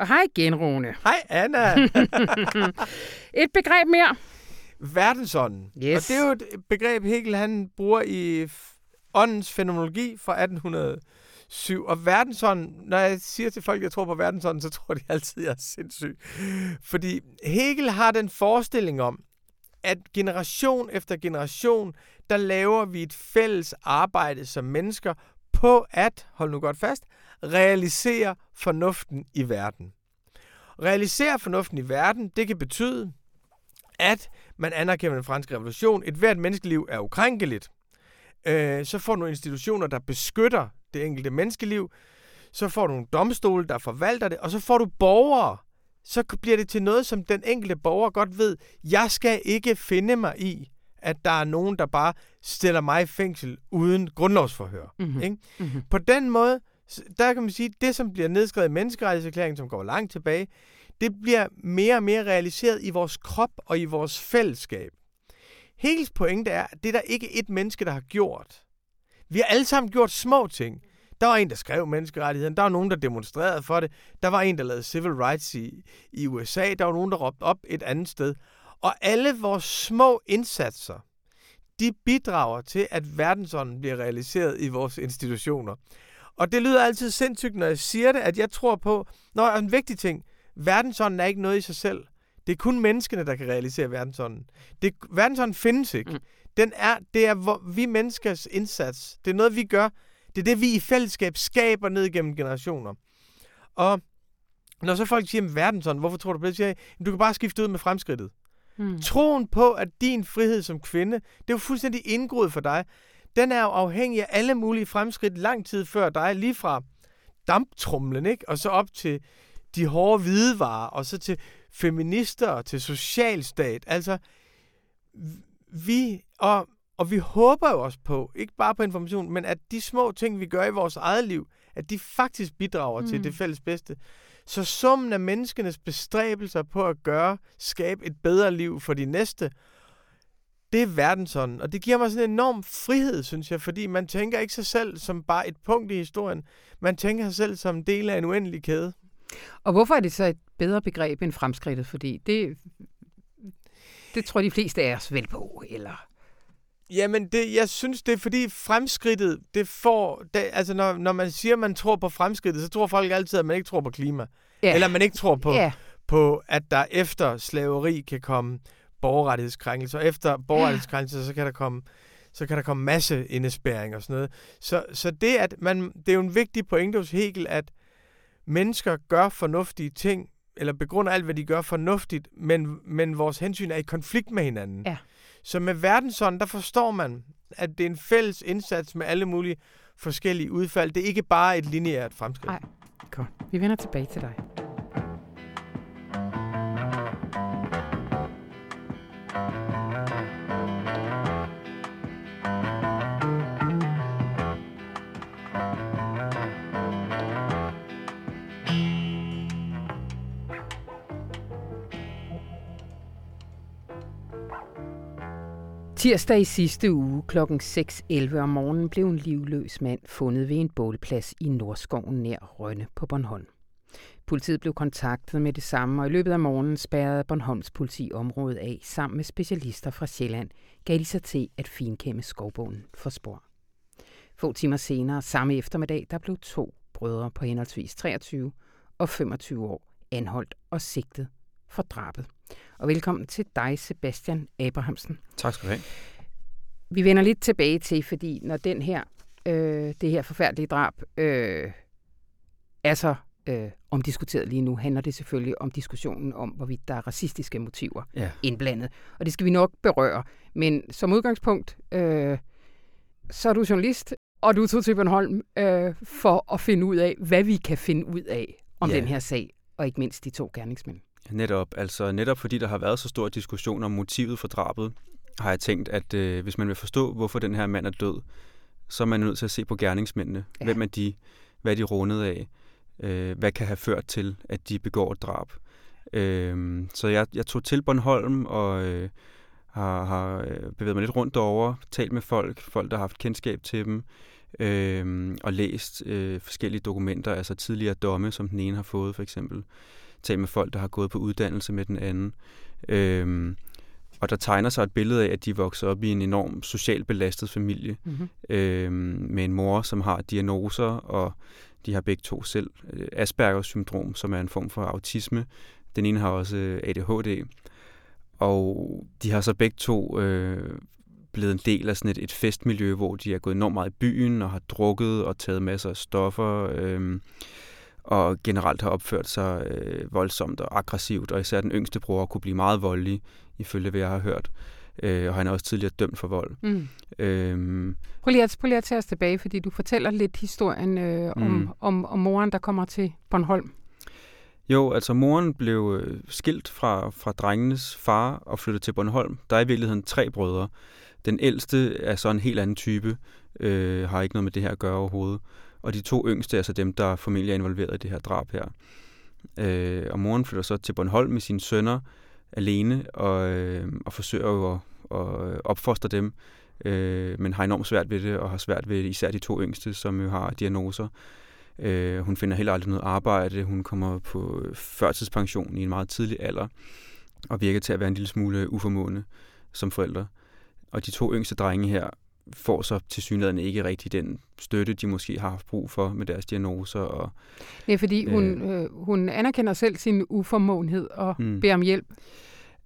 [SPEAKER 1] Og hej igen, Rune.
[SPEAKER 2] Hej, Anna.
[SPEAKER 1] Et begreb mere.
[SPEAKER 2] Verdensånden.
[SPEAKER 1] Yes.
[SPEAKER 2] Og det er jo et begreb, Hegel han bruger i åndens fænomenologi fra 1807. Og verdensånden, når jeg siger til folk, at jeg tror på verdensånden, så tror de altid, at jeg er sindssyg. Fordi Hegel har den forestilling om, at generation efter generation, der laver vi et fælles arbejde som mennesker på at, hold nu godt fast, realisere fornuften i verden. Realisere fornuften i verden, det kan betyde, at man anerkender den franske revolution. Et hvert menneskeliv er ukrænkeligt. Øh, så får du institutioner, der beskytter det enkelte menneskeliv. Så får du nogle domstole, der forvalter det. Og så får du borgere. Så bliver det til noget, som den enkelte borger godt ved. Jeg skal ikke finde mig i, at der er nogen, der bare stiller mig i fængsel uden grundlovsforhør.
[SPEAKER 1] Mhm.
[SPEAKER 2] Ikke?
[SPEAKER 1] Mhm.
[SPEAKER 2] På den måde, der kan man sige, det som bliver nedskrevet i menneskerettighedserklæringen, som går langt tilbage, det bliver mere og mere realiseret i vores krop og i vores fællesskab. Hegels pointe er, at det er der ikke et menneske, der har gjort. Vi har alle sammen gjort små ting. Der var en, der skrev menneskerettigheden. Der var nogen, der demonstrerede for det. Der var en, der lavede civil rights i, i USA. Der var nogen, der råbte op et andet sted. Og alle vores små indsatser, de bidrager til, at verdensånden bliver realiseret i vores institutioner. Og det lyder altid sindssygt, når jeg siger det, at jeg tror på, når en vigtig ting, verdensånden er ikke noget i sig selv. Det er kun menneskene, der kan realisere verdensånden. Det, verdensånden findes ikke.
[SPEAKER 1] Mm.
[SPEAKER 2] Den er, det er hvor, vi menneskers indsats. Det er noget, vi gør. Det er det, vi i fællesskab skaber ned igennem generationer. Og når så folk siger, verdensånden, hvorfor tror du på det? Så siger jeg, "Jamen, du kan bare skifte ud med fremskridtet.
[SPEAKER 1] Mm.
[SPEAKER 2] Troen på, at din frihed som kvinde, det er jo fuldstændig indgroet for dig. Den er jo afhængig af alle mulige fremskridt lang tid før dig, lige fra damptrumlen, ikke? Og så op til de hårde hvidevarer, og så til feminister og til socialstat. Altså, vi, og, og vi håber jo også på, ikke bare på information, men at de små ting, vi gør i vores eget liv, at de faktisk bidrager mm. til det fælles bedste. Så summen af menneskenes bestræbelser på at gøre, skabe et bedre liv for de næste, det er verdensånden. Og det giver mig sådan en enorm frihed, synes jeg, fordi man tænker ikke sig selv som bare et punkt i historien. Man tænker sig selv som en del af en uendelig kæde.
[SPEAKER 1] Og hvorfor er det så et bedre begreb end fremskridtet? Fordi det, det tror de fleste af os vel på, eller...
[SPEAKER 2] Jamen, det, jeg synes, det er fordi fremskridtet, det får... Det, altså, når, når man siger, man tror på fremskridtet, så tror folk altid, at man ikke tror på klima.
[SPEAKER 1] Ja.
[SPEAKER 2] Eller man ikke tror på,
[SPEAKER 1] Ja,
[SPEAKER 2] på, at der efter slaveri kan komme borgerrettighedskrænkelser. Og efter borgerrettighedskrænkelser, så kan der komme så kan der komme masse indespærring og sådan noget. Så, så det, at man, det er jo en vigtig pointe hos Hegel, at mennesker gør fornuftige ting, eller begrunder alt, hvad de gør fornuftigt, men, men vores hensyn er i konflikt med hinanden.
[SPEAKER 1] Ja.
[SPEAKER 2] Så med verdensånden, der forstår man, at det er en fælles indsats med alle mulige forskellige udfald. Det er ikke bare et lineært fremskridt.
[SPEAKER 1] Nej. godt. Vi vender tilbage til dig. Tirsdag i sidste uge kl. 6.11 om morgenen blev en livløs mand fundet ved en bålplads i Nordskoven nær Rønne på Bornholm. Politiet blev kontaktet med det samme, og i løbet af morgenen spærrede Bornholms politi området af sammen med specialister fra Sjælland, gav de sig til at finkæmme skovbogen for spor. Få timer senere, samme eftermiddag, der blev to brødre på henholdsvis 23 og 25 år anholdt og sigtet for drabet. Og velkommen til dig, Sebastian Abrahamsen.
[SPEAKER 4] Tak skal du have.
[SPEAKER 1] Vi vender lidt tilbage til, fordi når den her, øh, det her forfærdelige drab øh, er så øh, omdiskuteret lige nu, handler det selvfølgelig om diskussionen om, hvorvidt der er racistiske motiver
[SPEAKER 4] Ja.
[SPEAKER 1] indblandet. Og det skal vi nok berøre. Men som udgangspunkt, øh, så er du journalist, og du tog til Bornholm øh, for at finde ud af, hvad vi kan finde ud af om
[SPEAKER 4] Ja.
[SPEAKER 1] den her sag, og ikke mindst de to gerningsmænd.
[SPEAKER 4] Netop, altså netop fordi der har været så stor diskussion om motivet for drabet, har jeg tænkt, at øh, hvis man vil forstå, hvorfor den her mand er død, så er man nødt til at se på gerningsmændene.
[SPEAKER 1] Ja.
[SPEAKER 4] Hvem er de? Hvad er de rundet af? Øh, hvad kan have ført til, at de begår et drab? Øh, så jeg, jeg tog til Bornholm og øh, har, har øh, bevæget mig lidt rundt derover, talt med folk, folk, der har haft kendskab til dem, øh, og læst øh, forskellige dokumenter, altså tidligere domme, som den ene har fået for eksempel. Talt med folk, der har gået på uddannelse med den anden. Øh, og der tegner sig et billede af, at de vokser op i en enorm socialt belastet familie, mm-hmm. øh, med en mor, som har diagnoser, og de har begge to selv øh, Aspergers syndrom, som er en form for autisme. Den ene har også øh, ADHD. Og de har så begge to øh, blevet en del af sådan et, et festmiljø, hvor de er gået enormt meget i byen og har drukket og taget masser af stoffer. Øh, og generelt har opført sig øh, voldsomt og aggressivt, og især den yngste bror kunne blive meget voldelig, ifølge hvad jeg har hørt. Øh, og han er også tidligere dømt for vold. Mm.
[SPEAKER 1] Øhm, prøv, lige at, prøv lige at tage os tilbage, fordi du fortæller lidt historien øh, om, mm. om, om moren, der kommer til Bornholm.
[SPEAKER 4] Jo, altså moren blev øh, skilt fra, fra drengenes far og flyttet til Bornholm. Der er i virkeligheden tre brødre. Den ældste er så en helt anden type, øh, har ikke noget med det her at gøre overhovedet. Og de to yngste er så dem, der formentlig er involveret i det her drab her. Øh, og moren flytter så til Bornholm med sine sønner alene og, øh, og forsøger jo at, at opfostre dem, øh, men har enormt svært ved det, og har svært ved især de to yngste, som jo har diagnoser. Øh, hun finder heller aldrig noget arbejde. Hun kommer på førtidspension i en meget tidlig alder, og virker til at være en lille smule uformående som forældre. Og de to yngste drenge her får så til synligheden ikke rigtig den støtte, de måske har haft brug for med deres diagnoser. Og,
[SPEAKER 1] Nej, fordi øh, hun, øh, hun anerkender selv sin uformåenhed og mm. beder om hjælp.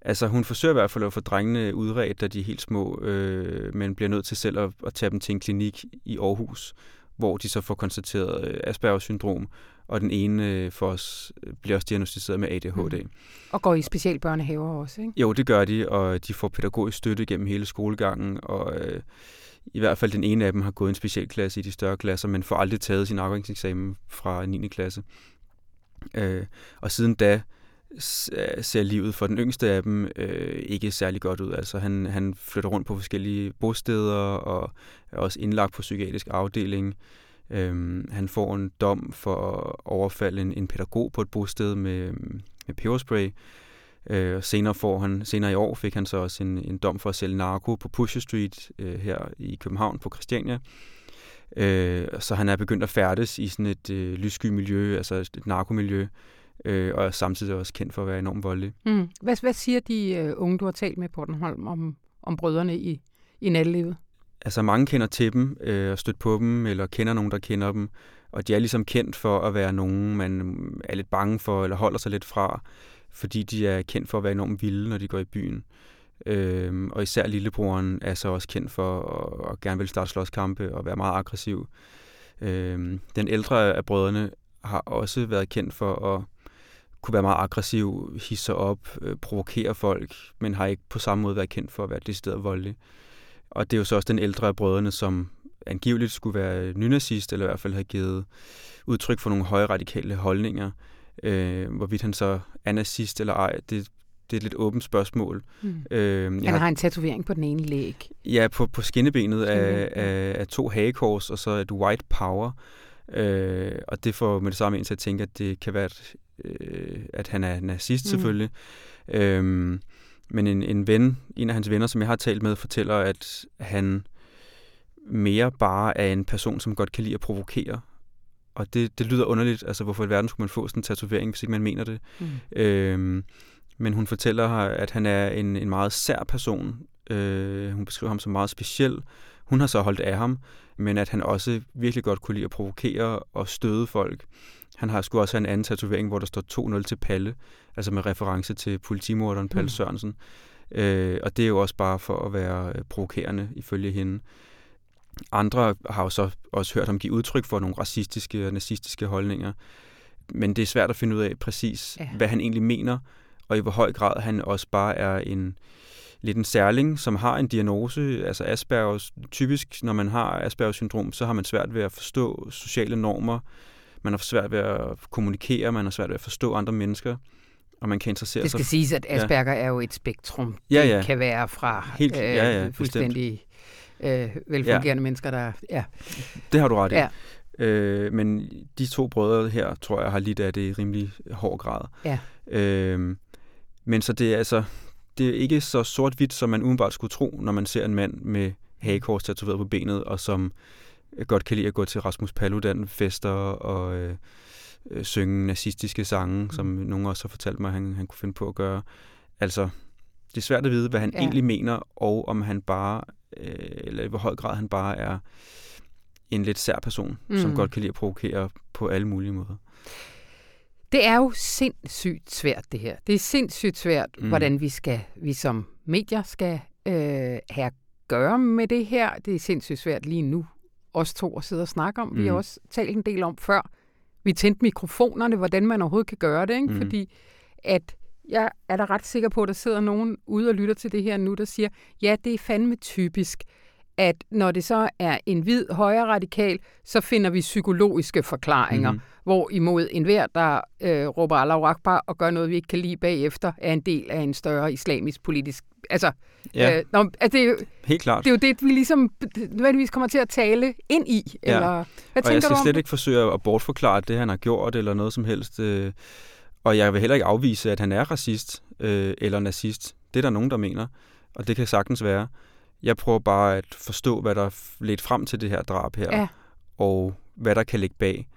[SPEAKER 4] Altså hun forsøger i hvert fald at få drengene udredt, da de er helt små, øh, men bliver nødt til selv at, at tage dem til en klinik i Aarhus, hvor de så får konstateret øh, Aspergers syndrom, og den ene øh, for os øh, bliver også diagnostiseret med ADHD. Mm.
[SPEAKER 1] Og går i specialbørnehaver også, ikke?
[SPEAKER 4] Jo, det gør de, og de får pædagogisk støtte gennem hele skolegangen, og øh, i hvert fald den ene af dem har gået en specialklasse i de større klasser, men får aldrig taget sin afgangseksamen fra 9. klasse. Øh, og siden da øh, ser livet for den yngste af dem øh, ikke særlig godt ud. Altså han, han flytter rundt på forskellige bosteder og er også indlagt på psykiatrisk afdeling. Øhm, han får en dom for at overfalde en, en pædagog på et bosted med, med peberspray. Øh, senere, får han, senere i år fik han så også en, en dom for at sælge narko på Pusher Street øh, her i København på Christiania. Øh, så han er begyndt at færdes i sådan et øh, lyssky miljø, altså et narkomiljø, øh, og er samtidig også kendt for at være enormt voldelig.
[SPEAKER 1] Mm. Hvad, hvad siger de uh, unge, du har talt med på Bornholm om, om brødrene i, i nattelivet?
[SPEAKER 4] Altså mange kender til dem øh, og stødt på dem, eller kender nogen, der kender dem. Og de er ligesom kendt for at være nogen, man er lidt bange for, eller holder sig lidt fra, fordi de er kendt for at være enormt vilde, når de går i byen. Øhm, og især lillebroren er så også kendt for at, at gerne vil starte slåskampe og være meget aggressiv. Øhm, den ældre af brødrene har også været kendt for at kunne være meget aggressiv, hisse op, øh, provokere folk, men har ikke på samme måde været kendt for at være decideret voldelig. Og det er jo så også den ældre af brødrene, som angiveligt skulle være nynazist, eller i hvert fald have givet udtryk for nogle højradikale holdninger. Øh, hvorvidt han så er nazist eller ej, det, det er et lidt åbent spørgsmål.
[SPEAKER 1] Mm. Øh, han har, har en tatovering på den ene læg.
[SPEAKER 4] Ja, på, på skinnebenet af, af, af to hagekors og så et white power. Øh, og det får med det samme en til at tænke, at det kan være, at, øh, at han er nazist mm. selvfølgelig. Øhm, men en, en ven, en af hans venner, som jeg har talt med, fortæller, at han mere bare er en person, som godt kan lide at provokere. Og det, det lyder underligt. Altså, hvorfor i verden skulle man få sådan en tatovering, hvis ikke man mener det? Mm. Øhm, men hun fortæller, at han er en, en meget sær person. Øh, hun beskriver ham som meget speciel. Hun har så holdt af ham, men at han også virkelig godt kunne lide at provokere og støde folk. Han har sgu også en anden tatovering, hvor der står 2-0 til Palle, altså med reference til politimorderen Palle mm. Sørensen. Øh, og det er jo også bare for at være øh, provokerende, ifølge hende. Andre har jo så også hørt ham give udtryk for nogle racistiske og nazistiske holdninger. Men det er svært at finde ud af præcis, ja. hvad han egentlig mener, og i hvor høj grad han også bare er en lidt en særling, som har en diagnose, altså Aspergers. Typisk, når man har Aspergers syndrom, så har man svært ved at forstå sociale normer, man har svært ved at kommunikere, man har svært ved at forstå andre mennesker, og man kan interessere sig...
[SPEAKER 1] Det skal sig... siges, at Asperger ja. er jo et spektrum. Ja, ja. Det kan være fra Helt, øh, ja, ja, fuldstændig øh, velfungerende ja. mennesker, der... Ja.
[SPEAKER 4] Det har du ret i. Ja. Øh, men de to brødre her, tror jeg, har lidt af det i rimelig hård grad. Ja. Øh, men så det er altså... Det er ikke så sort-hvidt, som man umiddelbart skulle tro, når man ser en mand med hagekors tatoveret på benet, og som godt kan lide at gå til Rasmus Paludan-fester og øh, øh, synge nazistiske sange, mm. som nogen også har fortalt mig, at han, han kunne finde på at gøre. Altså, det er svært at vide, hvad han ja. egentlig mener, og om han bare, øh, eller i hvor høj grad han bare er en lidt sær person, mm. som godt kan lide at provokere på alle mulige måder.
[SPEAKER 1] Det er jo sindssygt svært, det her. Det er sindssygt svært, mm. hvordan vi skal, vi som medier skal øh, have gøre med det her. Det er sindssygt svært lige nu, os to at sidde og snakke om. Mm. Vi har mm. også talt en del om før. Vi tændte mikrofonerne, hvordan man overhovedet kan gøre det, ikke? Mm. fordi at jeg er da ret sikker på, at der sidder nogen ude og lytter til det her nu, der siger, ja, det er fandme typisk, at når det så er en hvid højre radikal, så finder vi psykologiske forklaringer, mm. hvor imod enhver, der øh, råber Allah Akbar og gør noget, vi ikke kan lide bagefter, er en del af en større islamisk politisk... Altså, ja. øh, når, altså det, er jo,
[SPEAKER 4] Helt klart.
[SPEAKER 1] det er jo det, vi ligesom nødvendigvis kommer til at tale ind i. Ja. Eller, hvad
[SPEAKER 4] og tænker jeg skal slet det? ikke forsøge at bortforklare det, han har gjort, eller noget som helst. Øh, og jeg vil heller ikke afvise, at han er racist øh, eller nazist. Det er der nogen, der mener, og det kan sagtens være. Jeg prøver bare at forstå, hvad der ledte frem til det her drab her, ja. og hvad der kan ligge bag.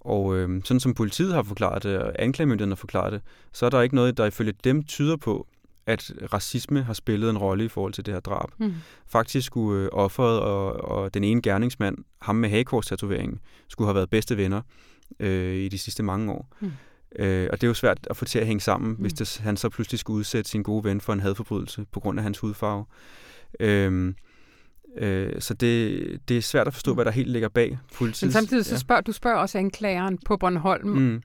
[SPEAKER 4] Og øh, sådan som politiet har forklaret det, og anklagemyndigheden har forklaret det, så er der ikke noget, der ifølge dem tyder på, at racisme har spillet en rolle i forhold til det her drab. Mm. Faktisk skulle øh, offeret og, og den ene gerningsmand, ham med hagekors-tatoveringen, skulle have været bedste venner øh, i de sidste mange år. Mm. Øh, og det er jo svært at få til at hænge sammen, mm. hvis det, han så pludselig skulle udsætte sin gode ven for en hadforbrydelse på grund af hans hudfarve. Øh, øh, så det, det er svært at forstå, mm. hvad der helt ligger bag politiet.
[SPEAKER 1] Men samtidig så spørger du spørger også anklageren på Bornholm. Mm.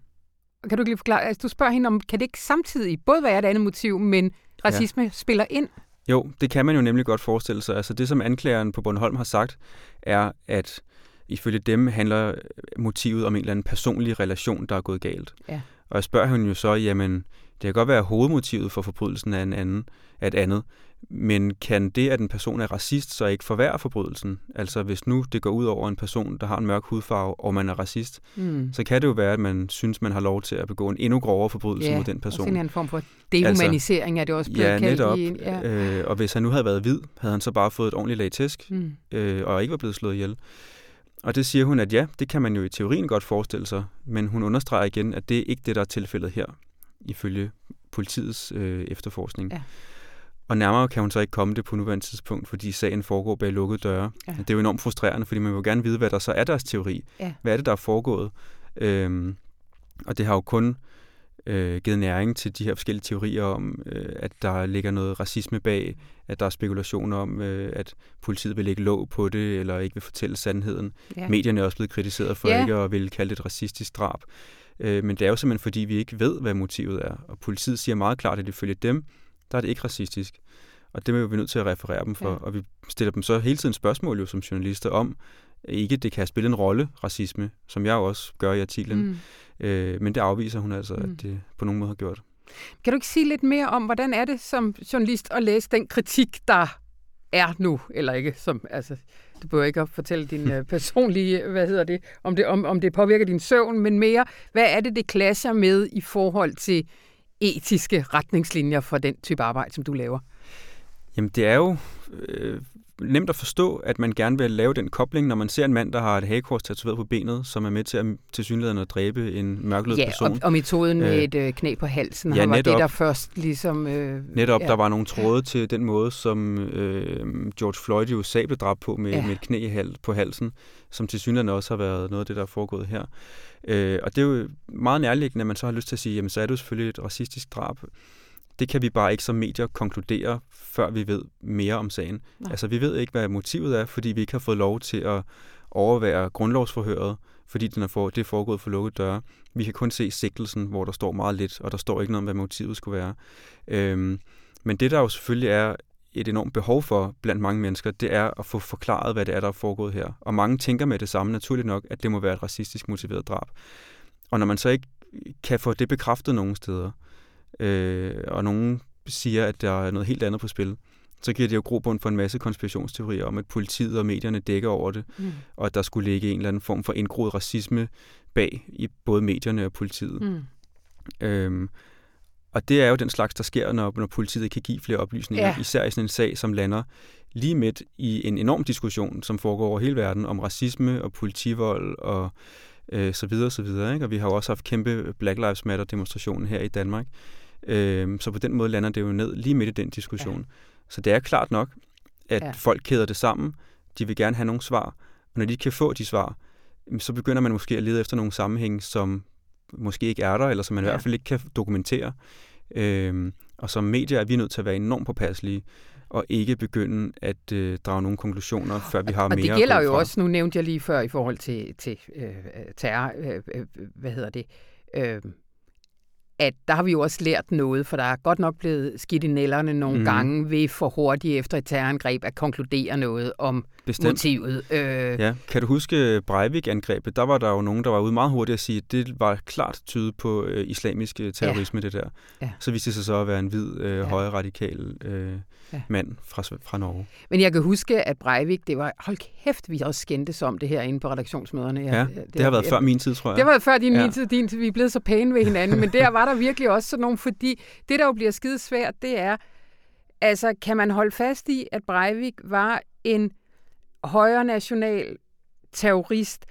[SPEAKER 1] Kan du ikke lige forklare, altså du spørger hende om, kan det ikke samtidig både være et andet motiv, men racisme ja. spiller ind?
[SPEAKER 4] Jo, det kan man jo nemlig godt forestille sig. Altså det, som anklageren på Bornholm har sagt, er, at ifølge dem handler motivet om en eller anden personlig relation, der er gået galt. Ja. Og jeg spørger hende jo så, jamen, det kan godt være, at hovedmotivet for forbrydelsen er en anden, er et andet, men kan det, at en person er racist, så ikke forværre forbrydelsen? Altså hvis nu det går ud over en person, der har en mørk hudfarve, og man er racist, mm. så kan det jo være, at man synes, man har lov til at begå en endnu grovere forbrydelse
[SPEAKER 1] ja,
[SPEAKER 4] mod den person.
[SPEAKER 1] Ja, en form for dehumanisering altså, er det også blevet
[SPEAKER 4] ja,
[SPEAKER 1] kaldt.
[SPEAKER 4] Netop. I, ja, øh, Og hvis han nu havde været hvid, havde han så bare fået et ordentligt lag tæsk, mm. øh, og ikke var blevet slået ihjel. Og det siger hun, at ja, det kan man jo i teorien godt forestille sig, men hun understreger igen, at det er ikke det, der er tilfældet her, ifølge politiets øh, efterforskning. Ja. Og nærmere kan hun så ikke komme det på nuværende tidspunkt, fordi sagen foregår bag lukkede døre. Ja. Det er jo enormt frustrerende, fordi man vil gerne vide, hvad der så er deres teori. Ja. Hvad er det, der er foregået? Øhm, og det har jo kun øh, givet næring til de her forskellige teorier om, øh, at der ligger noget racisme bag, at der er spekulationer om, øh, at politiet vil lægge låg på det, eller ikke vil fortælle sandheden. Ja. Medierne er også blevet kritiseret for ja. ikke at ville kalde det et racistisk drab. Øh, men det er jo simpelthen, fordi vi ikke ved, hvad motivet er. Og politiet siger meget klart, at ifølge dem, der er det ikke racistisk. Og det er vi nødt til at referere dem for. Ja. Og vi stiller dem så hele tiden spørgsmål jo som journalister om, ikke det kan spille en rolle, racisme, som jeg også gør i artiklen. Mm. Øh, men det afviser hun altså, mm. at det på nogen måde har gjort.
[SPEAKER 1] Kan du ikke sige lidt mere om, hvordan er det som journalist at læse den kritik, der er nu, eller ikke? Som, altså, du behøver ikke at fortælle din uh, personlige, hvad hedder det, om det, om, om det påvirker din søvn, men mere, hvad er det, det klasser med i forhold til etiske retningslinjer for den type arbejde, som du laver?
[SPEAKER 4] Jamen, det er jo øh, nemt at forstå, at man gerne vil lave den kobling, når man ser en mand, der har et hagekors tatoveret på benet, som er med til at, til synligheden at dræbe en mørklød
[SPEAKER 1] ja,
[SPEAKER 4] person.
[SPEAKER 1] Og, og metoden med øh, et øh, knæ på halsen, ja, var netop, det, der først ligesom...
[SPEAKER 4] Øh, netop, ja. der var nogle tråde til den måde, som øh, George Floyd i USA blev dræbt på med, ja. med et knæ på halsen, som til synligheden også har været noget af det, der er foregået her. Øh, og det er jo meget nærliggende, at man så har lyst til at sige, jamen så er det jo selvfølgelig et racistisk drab det kan vi bare ikke som medier konkludere, før vi ved mere om sagen. Nej. Altså, vi ved ikke, hvad motivet er, fordi vi ikke har fået lov til at overvære grundlovsforhøret, fordi den er for, det er foregået for lukket døre. Vi kan kun se sigtelsen, hvor der står meget lidt, og der står ikke noget om, hvad motivet skulle være. Øhm, men det, der jo selvfølgelig er et enormt behov for blandt mange mennesker, det er at få forklaret, hvad det er, der er foregået her. Og mange tænker med det samme, naturligt nok, at det må være et racistisk motiveret drab. Og når man så ikke kan få det bekræftet nogen steder, øh, og nogen siger, at der er noget helt andet på spil, så giver det jo grobund for en masse konspirationsteorier om, at politiet og medierne dækker over det, mm. og at der skulle ligge en eller anden form for indgroet racisme bag i både medierne og politiet. Mm. Øhm, Og det er jo den slags, der sker, når, når politiet kan give flere oplysninger, ja. især i sådan en sag, som lander lige midt i en enorm diskussion, som foregår over hele verden, om racisme og politivold og øh, så videre, så videre. Ikke? Og vi har jo også haft kæmpe Black Lives Matter demonstrationen her i Danmark. Øh, så på den måde lander det jo ned lige midt i den diskussion. Ja. Så det er klart nok, at ja. folk kæder det sammen. De vil gerne have nogle svar. Og når de kan få de svar, så begynder man måske at lede efter nogle sammenhænge, som måske ikke er der, eller som man ja. i hvert fald ikke kan dokumentere. Øhm, og som medier er vi nødt til at være enormt påpasselige og ikke begynde at øh, drage nogle konklusioner, før vi har
[SPEAKER 1] og
[SPEAKER 4] mere
[SPEAKER 1] Og det gælder jo også, nu nævnte jeg lige før i forhold til, til øh, terror, øh, øh, hvad hedder det, øh, at der har vi jo også lært noget, for der er godt nok blevet skidt i nælderne nogle mm. gange ved for hurtigt efter et terrorangreb at konkludere noget om Bestemt. motivet.
[SPEAKER 4] Øh. Ja. Kan du huske Breivik-angrebet? Der var der jo nogen, der var ude meget hurtigt at sige, at det var klart tydet på øh, islamisk øh, terrorisme, ja. det der. Ja. Så viste det sig så at være en hvid, øh, ja. højre radikal øh, ja. mand fra, fra Norge.
[SPEAKER 1] Men jeg kan huske, at Breivik, det var, hold kæft, vi også skændtes om det her inde på redaktionsmøderne.
[SPEAKER 4] Ja, ja det, det har været jeg, før min tid, tror jeg.
[SPEAKER 1] Det været før din ja. min tid, din tid. Vi er blevet så pæne ved hinanden, men der var der virkelig også sådan nogle, fordi det, der jo bliver skide svært, det er, altså, kan man holde fast i, at Breivik var en højre national terrorist,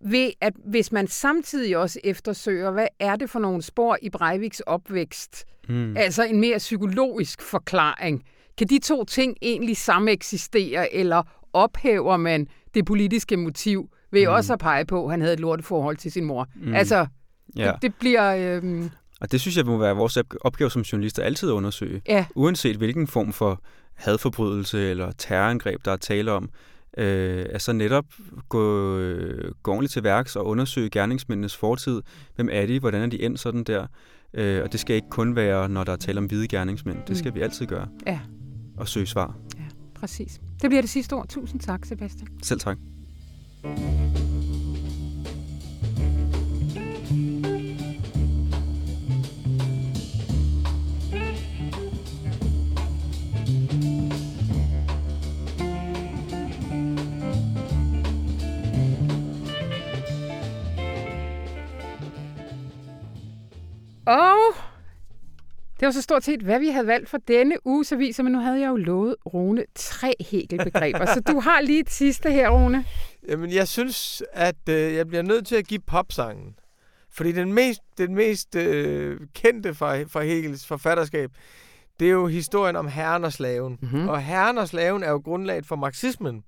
[SPEAKER 1] ved at hvis man samtidig også eftersøger, hvad er det for nogle spor i Breiviks opvækst, mm. altså en mere psykologisk forklaring, kan de to ting egentlig sameksistere, eller ophæver man det politiske motiv ved mm. også at pege på, at han havde et lorteforhold til sin mor? Mm. Altså, ja. det, det bliver... Øhm...
[SPEAKER 4] Og det synes jeg må være vores opgave som journalister altid at undersøge. Ja. Uanset hvilken form for hadforbrydelse eller terrorangreb, der er tale om, øh, altså netop gå, øh, gå ordentligt til værks og undersøge gerningsmændenes fortid. Hvem er de? Hvordan er de endt sådan der? Øh, og det skal ikke kun være, når der er tale om hvide gerningsmænd. Det skal mm. vi altid gøre. Ja og søge svar.
[SPEAKER 1] Ja, præcis. Det bliver det sidste ord. Tusind tak, Sebastian.
[SPEAKER 4] Selv tak.
[SPEAKER 1] Og det var så stort set, hvad vi havde valgt for denne uges aviser, men nu havde jeg jo lovet Rune tre Hegel-begreber. så du har lige et sidste her, Rune.
[SPEAKER 2] Jamen, jeg synes, at øh, jeg bliver nødt til at give popsangen. Fordi den mest, den mest øh, kendte fra, fra Hegels forfatterskab, det er jo historien om herren og slaven. Mm-hmm. Og herren og slaven er jo grundlaget for marxismen.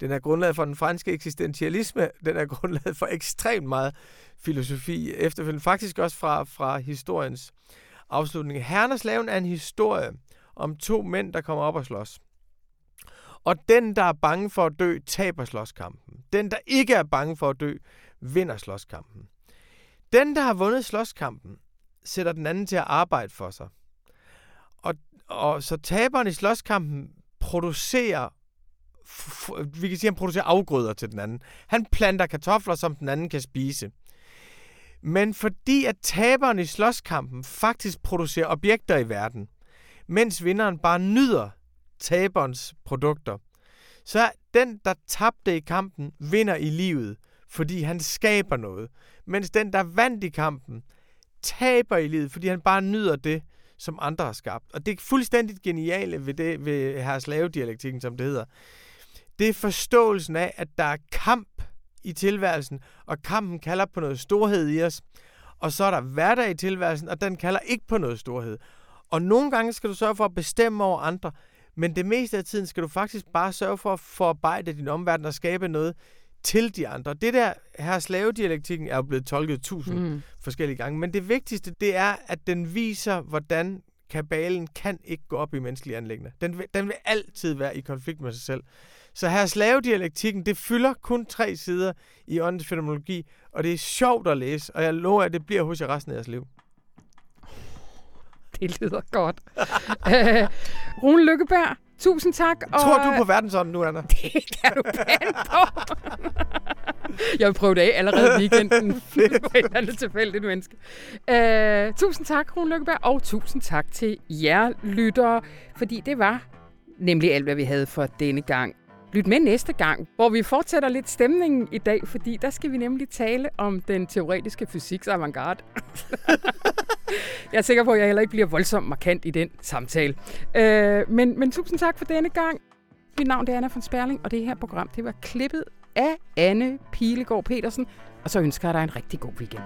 [SPEAKER 2] Den er grundlaget for den franske eksistentialisme. Den er grundlaget for ekstremt meget filosofi efterfølgende. Faktisk også fra, fra historiens afslutning. Herren og slaven er en historie om to mænd, der kommer op og slås. Og den, der er bange for at dø, taber slåskampen. Den, der ikke er bange for at dø, vinder slåskampen. Den, der har vundet slåskampen, sætter den anden til at arbejde for sig. Og, og så taberen i slåskampen producerer vi kan sige, at han producerer afgrøder til den anden. Han planter kartofler, som den anden kan spise. Men fordi at taberen i slåskampen faktisk producerer objekter i verden, mens vinderen bare nyder taberens produkter, så er den, der tabte i kampen, vinder i livet, fordi han skaber noget. Mens den, der vandt i kampen, taber i livet, fordi han bare nyder det, som andre har skabt. Og det er fuldstændig geniale ved, det, ved her slavedialektikken, som det hedder. Det er forståelsen af, at der er kamp i tilværelsen, og kampen kalder på noget storhed i os. Og så er der hverdag i tilværelsen, og den kalder ikke på noget storhed. Og nogle gange skal du sørge for at bestemme over andre, men det meste af tiden skal du faktisk bare sørge for at forarbejde din omverden og skabe noget til de andre. Det der her slavedialektikken er jo blevet tolket tusind mm. forskellige gange, men det vigtigste, det er, at den viser, hvordan kabalen kan ikke gå op i menneskelige anlæggende. Den, den vil altid være i konflikt med sig selv. Så her slavedialektikken, det fylder kun tre sider i åndens fenomenologi, og det er sjovt at læse, og jeg lover, at det bliver hos jer resten af jeres liv.
[SPEAKER 1] Det lyder godt. Øh, Rune Lykkeberg, tusind tak.
[SPEAKER 2] Og... Tror du på verdensånden nu, Anna?
[SPEAKER 1] Det kan du pænt på. jeg vil prøve det af allerede i weekenden. på et eller andet tilfældigt menneske. Øh, tusind tak, Rune Lykkeberg, og tusind tak til jer lyttere, fordi det var nemlig alt, hvad vi havde for denne gang. Lyt med næste gang, hvor vi fortsætter lidt stemningen i dag, fordi der skal vi nemlig tale om den teoretiske fysiks avantgarde. Jeg er sikker på, at jeg heller ikke bliver voldsomt markant i den samtale. Øh, men, men tusind tak for denne gang. Mit navn det er Anna von Sperling, og det her program det var klippet af Anne Pilegaard Petersen. Og så ønsker jeg dig en rigtig god weekend.